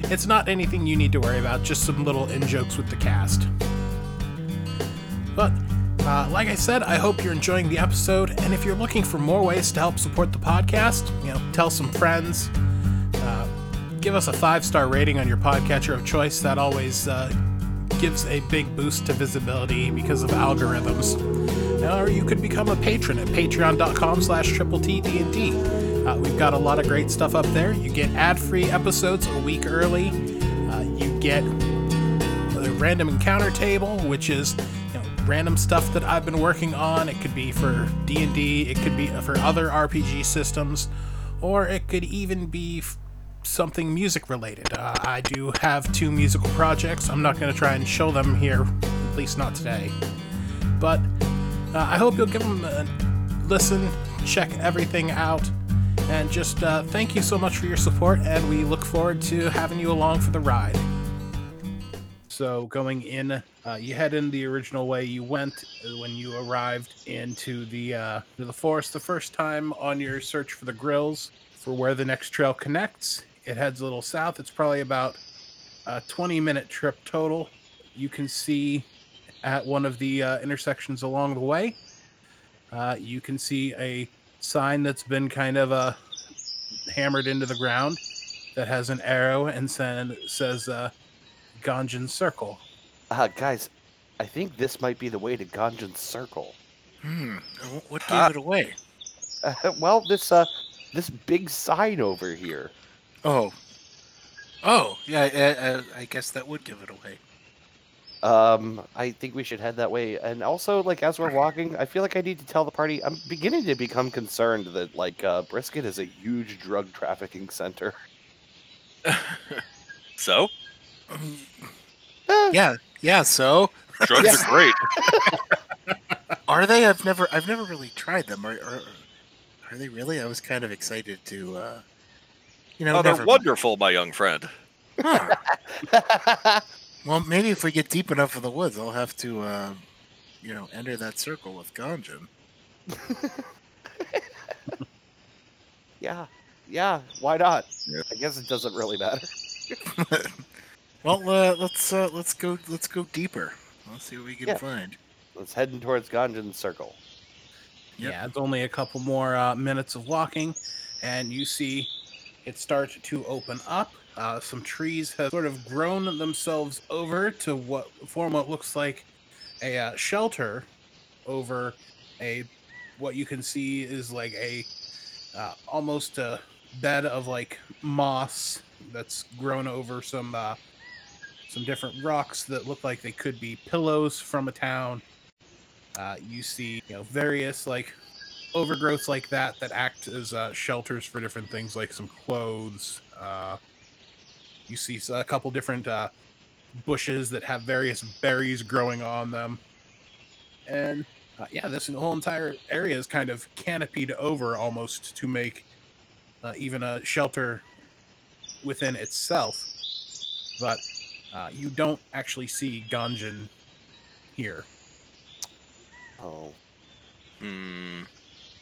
It's not anything you need to worry about, just some little in jokes with the cast. But uh, like I said, I hope you're enjoying the episode, and if you're looking for more ways to help support the podcast, you know, tell some friends, uh, give us a five star rating on your podcatcher of choice. That always uh, gives a big boost to visibility because of algorithms. Or you could become a patron at patreon.com slash triple T-D&D. Uh, we've got a lot of great stuff up there. You get ad-free episodes a week early. Uh, you get the random encounter table, which is random stuff that I've been working on. It could be for D&D, it could be for other RPG systems, or it could even be something music related. Uh, I do have two musical projects. I'm not going to try and show them here, at least not today. But uh, I hope you'll give them a listen, check everything out, and just uh, thank you so much for your support. And we look forward to having you along for the ride. So going in, uh, you head in the original way you went uh, when you arrived into the uh, to the forest the first time on your search for the grills for where the next trail connects. It heads a little south. It's probably about a 20 minute trip total. You can see at one of the uh, intersections along the way, uh, you can see a sign that's been kind of uh, hammered into the ground that has an arrow and sen- says uh, Ganjan Circle. Uh, guys, I think this might be the way to Ganjan's Circle. Hmm. What gave Ah. it away? Uh, well, this uh, this big sign over here. Oh. Oh, yeah. I, I, I guess that would give it away. Um, I think we should head that way. And also, like as we're walking, I feel like I need to tell the party. I'm beginning to become concerned that like uh, Brisket is a huge drug trafficking center. So, Um, Eh, yeah. Yeah. So, drugs Yeah. are great. are they? I've never. I've never really tried them. Are, are, are they really? I was kind of excited to. uh You know, Oh, they're wonderful, my young friend. Huh. Well, maybe if we get deep enough in the woods, I'll have to, uh, you know, enter that circle with Ganjin. yeah, yeah. Why not? Yeah. I guess it doesn't really matter. Well, uh, let's uh, let's go let's go deeper. Let's see what we can Yeah. find. Let's heading towards Ganjan's Circle. Yep. Yeah, it's only a couple more uh, minutes of walking, and you see it starts to open up. Uh, some trees have sort of grown themselves over to what form what looks like a uh, shelter over a what you can see is like a uh, almost a bed of like moss that's grown over some uh, some different rocks that look like they could be pillows from a town. Uh, you see, you know, various like overgrowths like that that act as uh, shelters for different things, like some clothes. Uh, you see a couple different uh, bushes that have various berries growing on them, and uh, yeah, this whole entire area is kind of canopied over almost to make uh, even a shelter within itself. But uh, you don't actually see Ganjin here. Oh, Hmm.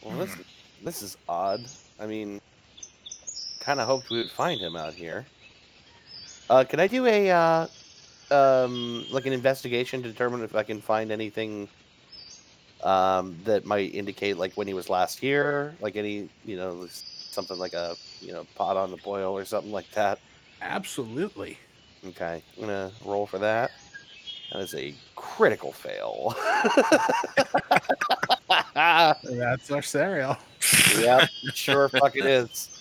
Well, this this is odd. I mean, kind of hoped we would find him out here. Uh, can I do a uh, um, like an investigation to determine if I can find anything um, that might indicate like when he was last here, like any you know something like a you know pot on the boil or something like that. Absolutely. Okay, I'm gonna roll for that. That is a critical fail. That's our Sariel. yep, sure fucking is.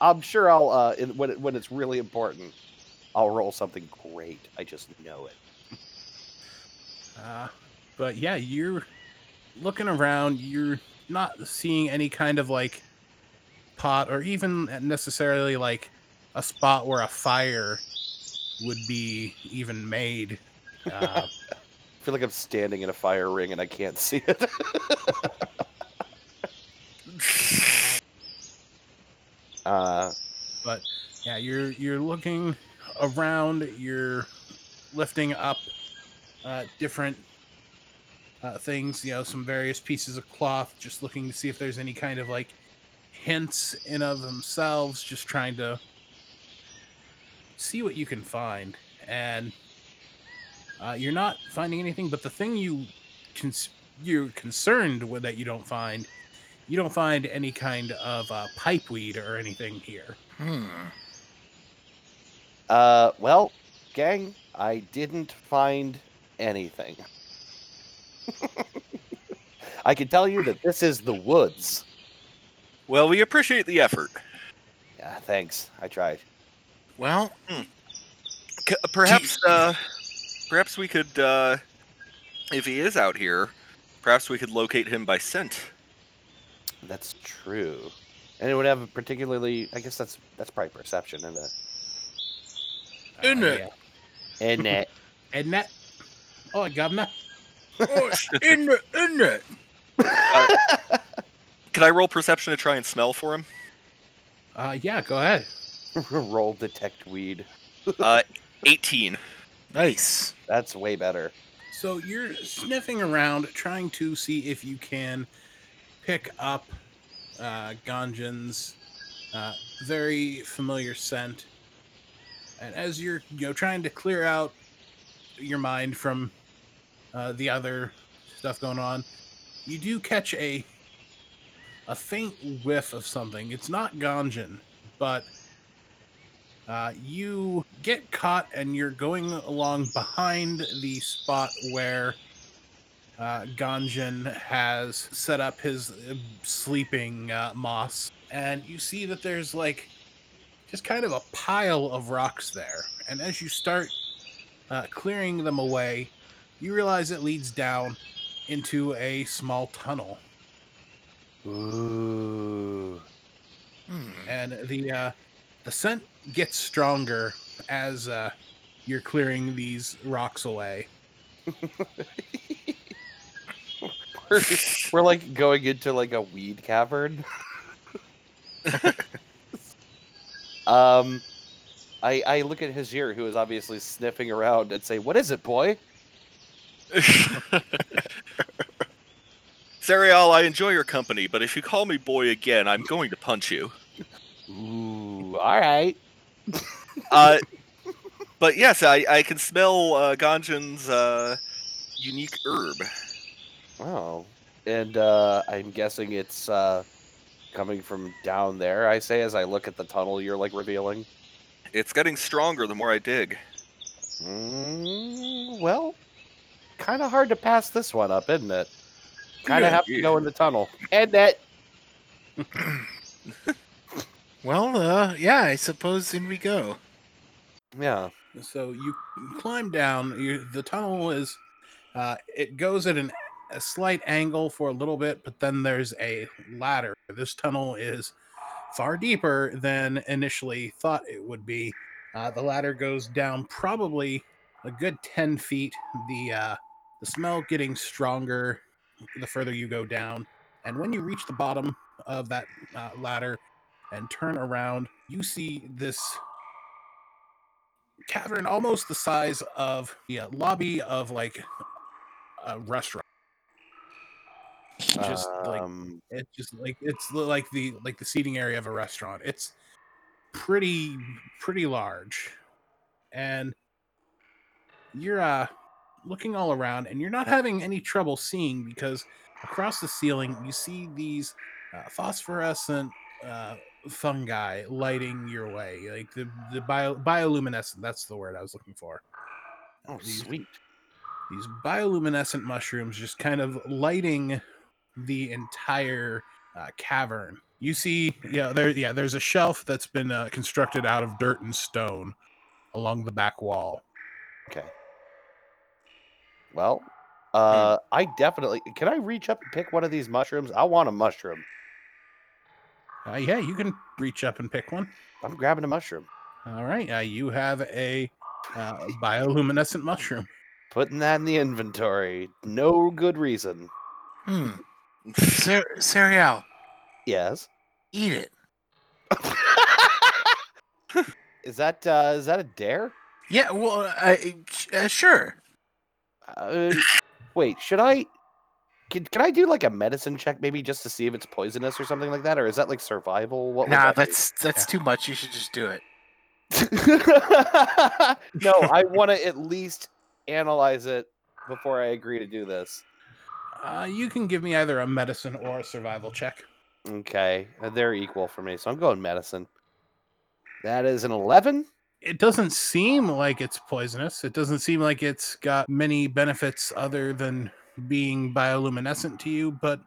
I'm sure I'll uh, in, when it, when it's really important, I'll roll something great. I just know it. Uh, but yeah, you're looking around. You're not seeing any kind of like pot or even necessarily like a spot where a fire would be even made. Uh, I feel like I'm standing in a fire ring and I can't see it. uh, But yeah, you're you're looking around. You're lifting up uh, different uh, things. You know, some various pieces of cloth, just looking to see if there's any kind of like hints in of themselves. Just trying to see what you can find, and uh, you're not finding anything. But the thing you cons- you're concerned with that you don't find. You don't find any kind of uh, pipeweed or anything here. Hmm. uh, well, gang, I didn't find anything. I can tell you that this is the woods. Well, we appreciate the effort. Yeah, thanks. I tried. Well, C- perhaps, uh, perhaps we could, uh, if he is out here, perhaps we could locate him by scent. That's true. And it would have a particularly, I guess that's that's probably perception, isn't it? Isn't Uh, it? yeah. And that Isn't that? Oh, governor. oh, in the in it. Can I roll perception to try and smell for him? Uh, yeah, go ahead. roll detect weed. Uh, 18. Nice. That's way better. So you're sniffing around, trying to see if you can pick up uh, Ganjan's uh, very familiar scent. And as you're, you know, trying to clear out your mind from uh, the other stuff going on, you do catch a a faint whiff of something. It's not Ganjan, but uh, you get caught and you're going along behind the spot where uh, Ganjan has set up his uh, sleeping uh, moss. And you see that there's like just kind of a pile of rocks there. And as you start uh, clearing them away, you realize it leads down into a small tunnel. Ooh. Hmm. and the uh, the scent gets stronger as uh, you're clearing these rocks away. we're, we're like going into like a weed cavern. um, I I look at Hajir, who is obviously sniffing around, and say, "What is it, boy?" Sariel, I enjoy your company, but if you call me boy again, I'm going to punch you. Ooh, all right. Uh, but yes, I, I can smell uh, Ganjan's uh, unique herb. Oh, and uh, I'm guessing it's uh, coming from down there. I say as I look at the tunnel you're like revealing. It's getting stronger the more I dig. Mm, well, kind of hard to pass this one up, isn't it? Kind of Yeah, have to go in the tunnel. And that. Well, uh, yeah, I suppose in we go. Yeah. So you climb down. You, the tunnel is uh, it goes at an, a slight angle for a little bit, but then there's a ladder. This tunnel is far deeper than initially thought it would be. Uh, the ladder goes down probably a good ten feet. The uh, the smell getting stronger the further you go down, and when you reach the bottom of that uh, ladder and turn around, you see this cavern almost the size of the uh, lobby of like a restaurant. Just like Um, it's just like it's like the like the seating area of a restaurant. It's pretty pretty large, and you're uh looking all around, and you're not having any trouble seeing because across the ceiling you see these uh, phosphorescent uh, fungi lighting your way, like the the bio, bioluminescent. That's the word I was looking for. oh, these- sweet. these bioluminescent mushrooms just kind of lighting the entire uh, cavern. You see, yeah, there, yeah, there's a shelf that's been uh, constructed out of dirt and stone along the back wall. Okay. Well, uh, I definitely can. I reach up and pick one of these mushrooms. I want a mushroom. Uh, yeah, you can reach up and pick one. I'm grabbing a mushroom. All right, uh, you have a uh, bioluminescent mushroom. Putting that in the inventory. No good reason. Hmm. Cer- Sariel. Yes. Eat it. is that uh, is that a dare? Yeah. Well, I uh, sure. Uh, wait, should I? Can, can I do like a medicine check, maybe just to see if it's poisonous or something like that, or is that like survival? What? Nah, that be? that's that's too much. You should just do it. no, I want to at least analyze it before I agree to do this. Uh, you can give me either a medicine or a survival check. Okay, uh, they're equal for me, so I'm going medicine. That is an eleven. It doesn't seem like it's poisonous. It doesn't seem like it's got many benefits other than being bioluminescent to you, but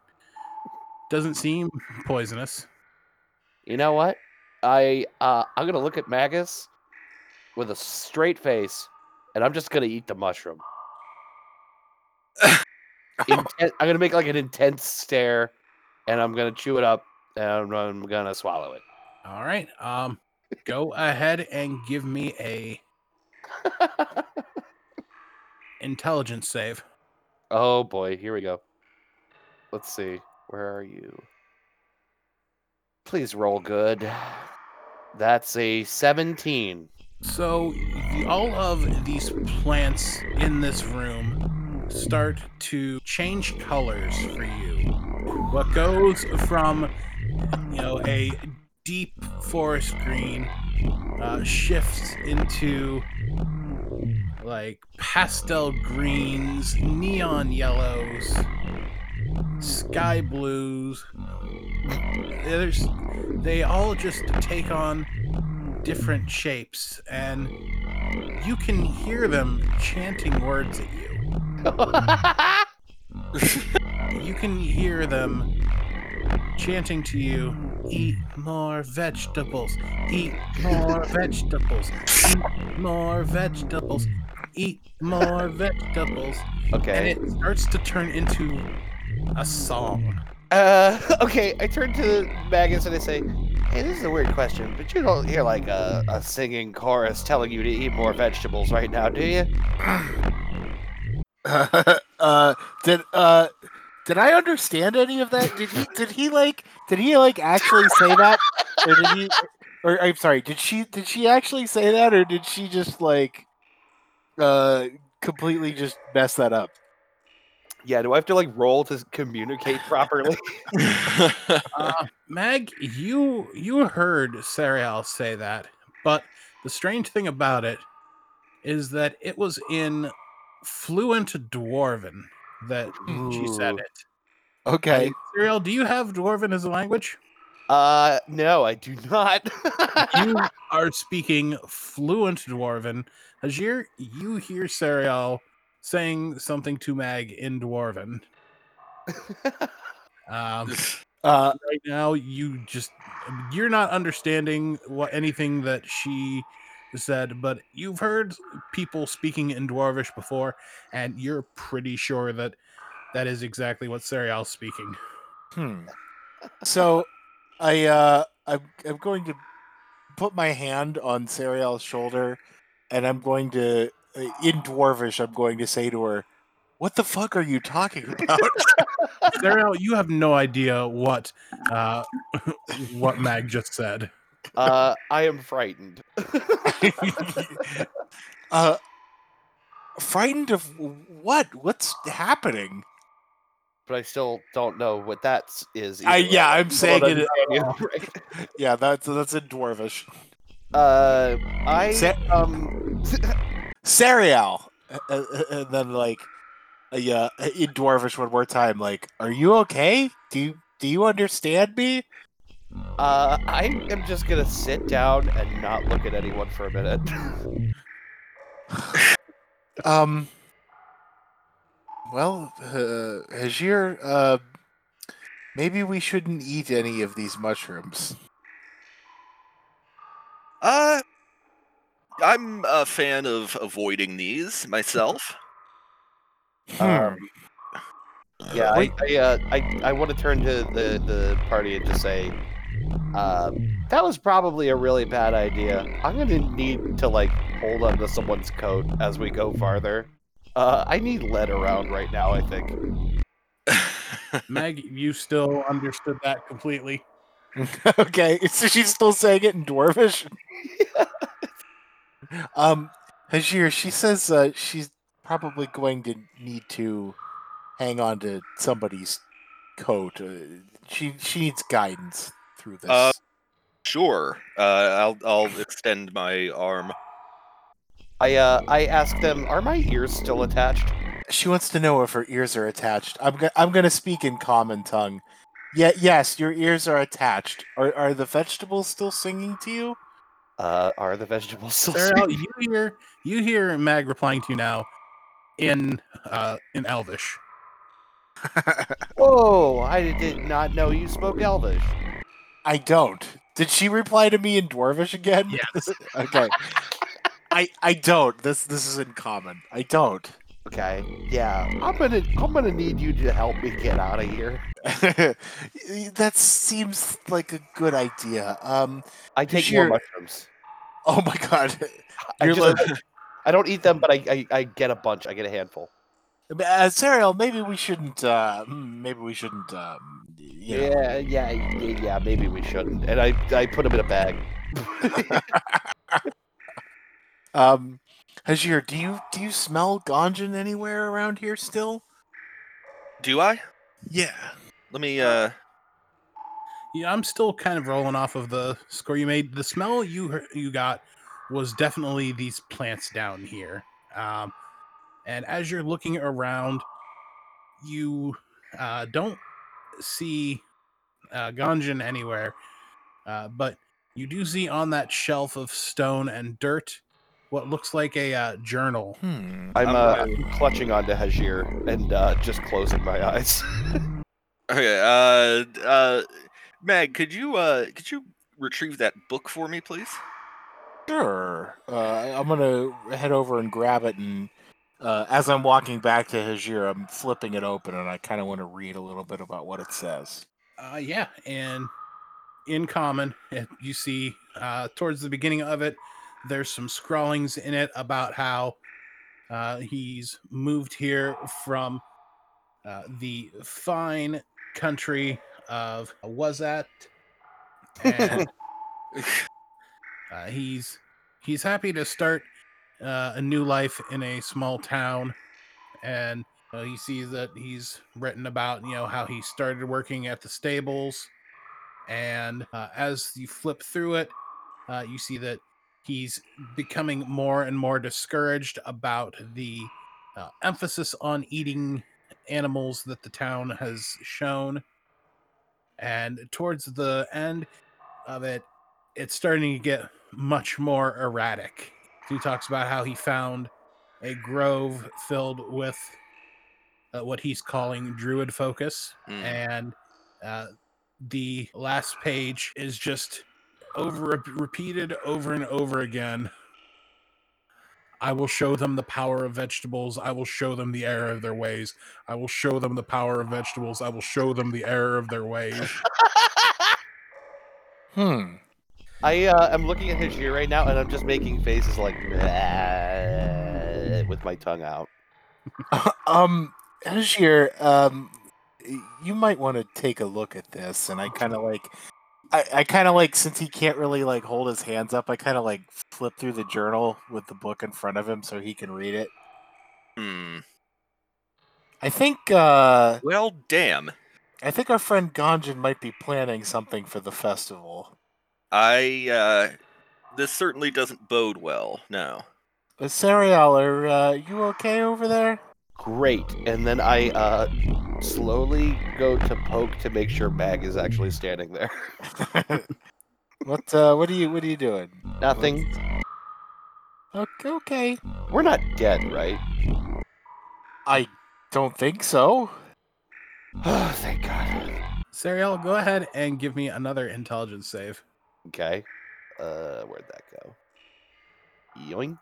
doesn't seem poisonous. You know what? I uh, I'm gonna look at Magus with a straight face, and I'm just gonna eat the mushroom. Inten- I'm gonna make like an intense stare, and I'm gonna chew it up, and I'm gonna swallow it. All right. Um, go ahead and give me a intelligence save. Oh boy, here we go. Let's see. Where are you? Please roll good. That's a 17. So all of these plants in this room start to change colors for you. What goes from you know a deep forest green uh, shifts into like pastel greens, neon yellows, sky blues. There's, they all just take on different shapes, and you can hear them chanting words at you. You can hear them chanting to you, eat more vegetables, eat more vegetables, eat more vegetables, eat more vegetables. Okay. And it starts to turn into a song. Uh, okay, I turn to Magus and I say, "Hey, this is a weird question, but you don't hear like a, a singing chorus telling you to eat more vegetables right now, do you?" uh, did uh, did I understand any of that? Did he? Did he like? Did he like actually say that, or did he? Or I'm sorry. Did she? Did she actually say that, or did she just like, uh, completely just mess that up? Yeah. Do I have to like roll to communicate properly? Uh, Mag, you you heard Sariel say that, but the strange thing about it is that it was in fluent Dwarven that she said it. Okay. Sariel, do you have Dwarven as a language? Uh, no, I do not. You are speaking fluent Dwarven. Hajir, you hear Sariel saying something to Mag in Dwarven. Um, Uh, right now you just you're not understanding what anything that she said but you've heard people speaking in dwarvish before and you're pretty sure that that is exactly what Sariel's speaking hmm. So, I uh, I'm I'm going to put my hand on Sariel's shoulder, and I'm going to, uh, in Dwarvish, I'm going to say to her, "What the fuck are you talking about?" Sariel, you have no idea what uh what mag just said uh, I am frightened. uh, frightened of what? What's happening? But I still don't know what that is. I yeah, I'm saying it. Yeah, that's that's in Dwarvish. Uh, I Sa- um. Uh, uh, uh, and then like, uh, yeah, in Dwarvish one more time. Like, are you okay? Do you do you understand me? Uh, I am just gonna sit down and not look at anyone for a minute. Um. Well, uh, Hajir, uh, maybe we shouldn't eat any of these mushrooms. uh, I'm a fan of avoiding these myself. Um, yeah, I I, uh, I, I want to turn to the, the party and just say, uh, that was probably a really bad idea. I'm gonna need to like hold onto someone's coat as we go farther. Uh, I need lead around right now. I think. Meg, you still understood that completely. okay, so she's still saying it in Dwarvish. um, Hajir, she says uh, she's probably going to need to hang on to somebody's coat. Uh, she she needs guidance through this. Uh, Sure. Uh, I'll I'll extend my arm. I uh, I asked them, are my ears still attached? she wants to know if her ears are attached. I'm go- I'm going to speak in common tongue. Yeah, yes, your ears are attached. Are are the vegetables still singing to you? Uh, are the vegetables still? Sarah, singing? you hear you hear Mag replying to you now in uh in Elvish. Oh, I did not know you spoke Elvish. I don't. Did she reply to me in Dwarvish again? Yes. okay. I I don't. This this is in common. I don't. Okay, yeah, I'm gonna I'm gonna need you to help me get out of here. that seems like a good idea. Um. I take more mushrooms. Oh my god. I, just, like- I don't eat them, but I, I I get a bunch. I get a handful. Uh, Sariel, maybe we shouldn't. Uh, hmm, maybe we shouldn't. Um, you know. Yeah, yeah, yeah, yeah. Maybe we shouldn't. And I I put them in a bag. Um, Hajir, do you do you smell ganjin anywhere around here still? Do I? Yeah. Let me. Uh. Yeah, I'm still kind of rolling off of the score you made. The smell you you got was definitely these plants down here. Um, and as you're looking around, you uh, don't see uh, Ganjan anywhere, uh, but you do see on that shelf of stone and dirt what looks like a uh, journal. Hmm. I'm I'm uh, clutching onto Hajir and uh, just closing my eyes. Okay. Uh. Uh. Meg, could you uh could you retrieve that book for me, please? Sure. Uh, I'm gonna head over and grab it, and uh, as I'm walking back to Hajir, I'm flipping it open, and I kind of want to read a little bit about what it says. Uh, yeah, and in common, you see uh, towards the beginning of it, there's some scrawlings in it about how uh, he's moved here from uh, the fine country of Wazat, and uh, he's he's happy to start uh, a new life in a small town, and uh, you see that he's written about you know how he started working at the stables, and uh, as you flip through it, uh, you see that he's becoming more and more discouraged about the uh, emphasis on eating animals that the town has shown. And towards the end of it, it's starting to get much more erratic. He talks about how he found a grove filled with uh, what he's calling druid focus, Hmm. and uh, the last page is just over repeated over and over again. I will show them the power of vegetables. I will show them the error of their ways. I will show them the power of vegetables. I will show them the error of their ways. Hmm. I uh, am looking at Hajir right now, and I'm just making faces like "Meh," with my tongue out. um, Hajir, um, you might want to take a look at this, and I kind of like. I, I kind of like since he can't really like hold his hands up. I kind of like flip through the journal with the book in front of him so he can read it. Hmm. I think uh Well, damn. I think our friend Ganjan might be planning something for the festival. I uh this certainly doesn't bode well. No. Uh, Sariel, are uh, you okay over there? Great. And then I uh, slowly go to poke to make sure Mag is actually standing there. what uh, what are you what are you doing? Nothing. Okay, okay. We're not dead, right? I don't think so. Oh, thank God. Sariel, go ahead and give me another intelligence save. Okay. Uh, where'd that go? Yoink.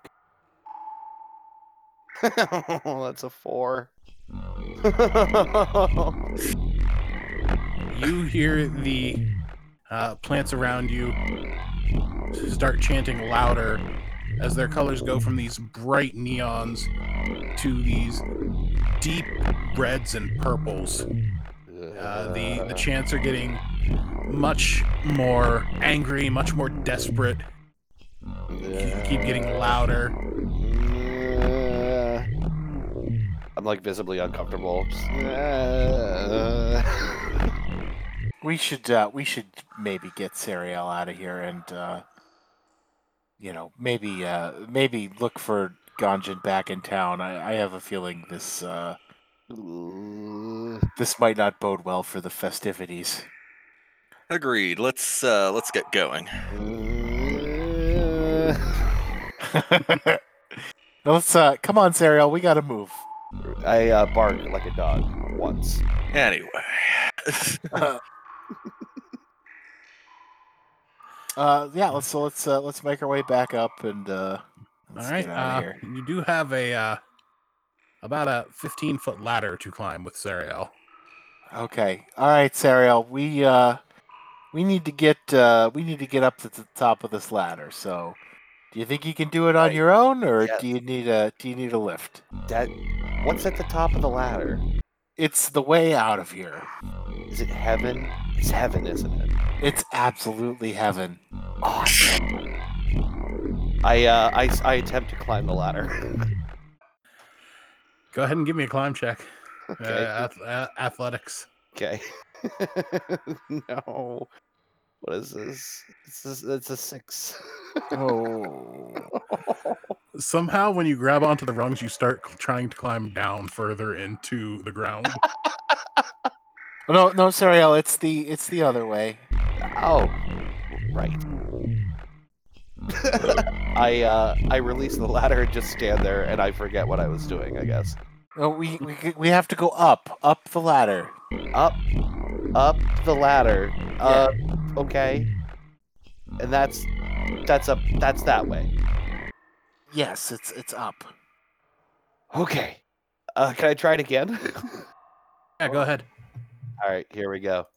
That's a four. You hear the uh, plants around you start chanting louder as their colors go from these bright neons to these deep reds and purples. Uh, the the chants are getting much more angry, much more desperate. Keep, keep getting louder. I'm like visibly uncomfortable. Just, uh, We should uh, we should maybe get Sariel out of here and uh, you know maybe uh, maybe look for Ganjin back in town. I, I have a feeling this uh, this might not bode well for the festivities. Agreed. Let's uh, let's get going. Let's uh, come on, Sariel. We gotta move. I uh, bark like a dog once. Anyway, Uh, uh, yeah. Let's so let's uh, let's make our way back up and uh, let's All right. get out Uh, of here. you do have a uh, about a 15 foot ladder to climb with Sariel. Okay. All right, Sariel. We uh we need to get uh we need to get up to the top of this ladder. So, do you think you can do it on Right. your own or Yes. do you need a do you need a lift? That what's at the top of the ladder? It's the way out of here. Is it heaven? It's heaven, isn't it? It's absolutely heaven. Awesome. I uh I, s- I attempt to climb the ladder. Go ahead and give me a climb check. okay. Uh, ath- uh, athletics. Okay. no. What is this? It's a, it's a six. Oh. Somehow, when you grab onto the rungs, you start trying to climb down further into the ground. no, no, Sariel. It's the it's the other way. oh, right. I uh I release the ladder and just stand there, and I forget what I was doing. I guess No, we we we have to go up up the ladder. up, up the ladder. Uh, okay. And that's that's up. That's that way. Yes, it's it's up. Okay. Uh, can I try it again? Yeah, go ahead. All right, here we go.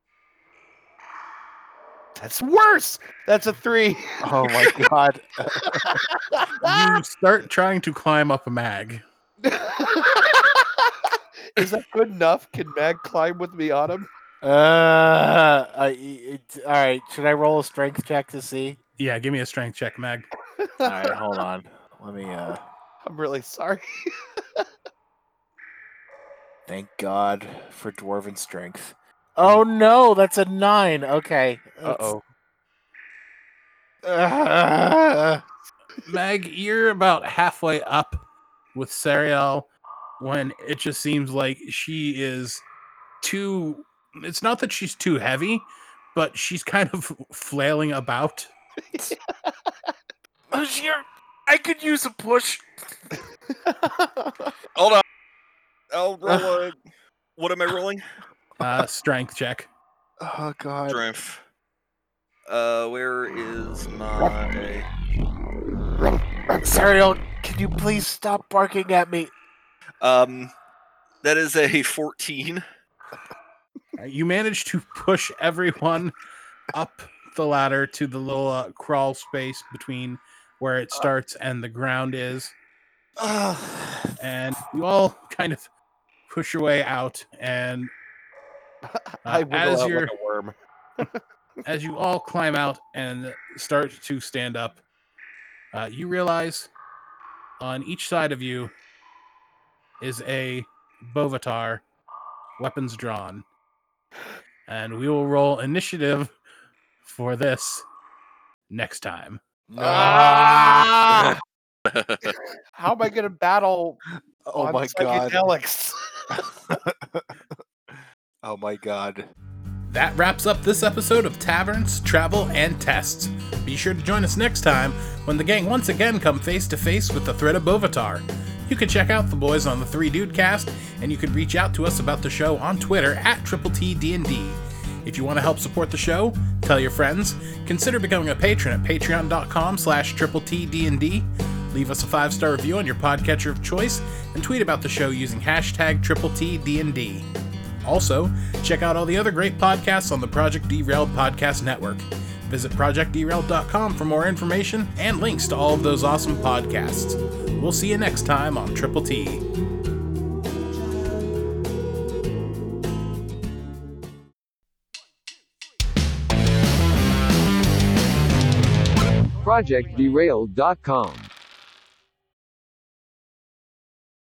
That's worse. That's a three. Oh my god. You start trying to climb up a mag. Is that good enough? Can Mag climb with me on him? Uh, I, it, all right. Should I roll a strength check to see? Yeah, give me a strength check, mag. All right, hold on. Let me. Uh, I'm really sorry. thank God for dwarven strength. Oh no, that's a nine. Okay. Uh oh. Meg, you're about halfway up with Sariel when it just seems like she is too. It's not that she's too heavy, but she's kind of flailing about. oh, here, I could use a push. hold on. I'll roll a. What am I rolling? Uh, strength check. Oh God. Strength. Uh, where is my? Sariel, can you please stop barking at me? Um, that is a fourteen. Uh, You manage to push everyone up the ladder to the little uh, crawl space between where it starts and the ground is. Ugh. and you all kind of push your way out and Uh, as out you're- like a worm. as you all climb out and start to stand up uh, you realize on each side of you is a bovatar weapons drawn and we will roll initiative for this next time Ah! How am I gonna battle? Oh on my God. psychedelics? Oh my God. That wraps up this episode of Taverns, Travel, and Tests. Be sure to join us next time when the gang once again come face to face with the threat of Bovatar. You can check out the boys on the Three Dude Cast, and you can reach out to us about the show on Twitter at Triple T D&D. If you want to help support the show, tell your friends, consider becoming a patron at patreon.com slash triple T D&D. Leave us a five-star review on your podcatcher of choice, and tweet about the show using hashtag triple T D&D. Also, check out all the other great podcasts on the Project Derailed Podcast Network. Visit projectderailed.com for more information and links to all of those awesome podcasts. We'll see you next time on Triple T. ProjectDerailed.com.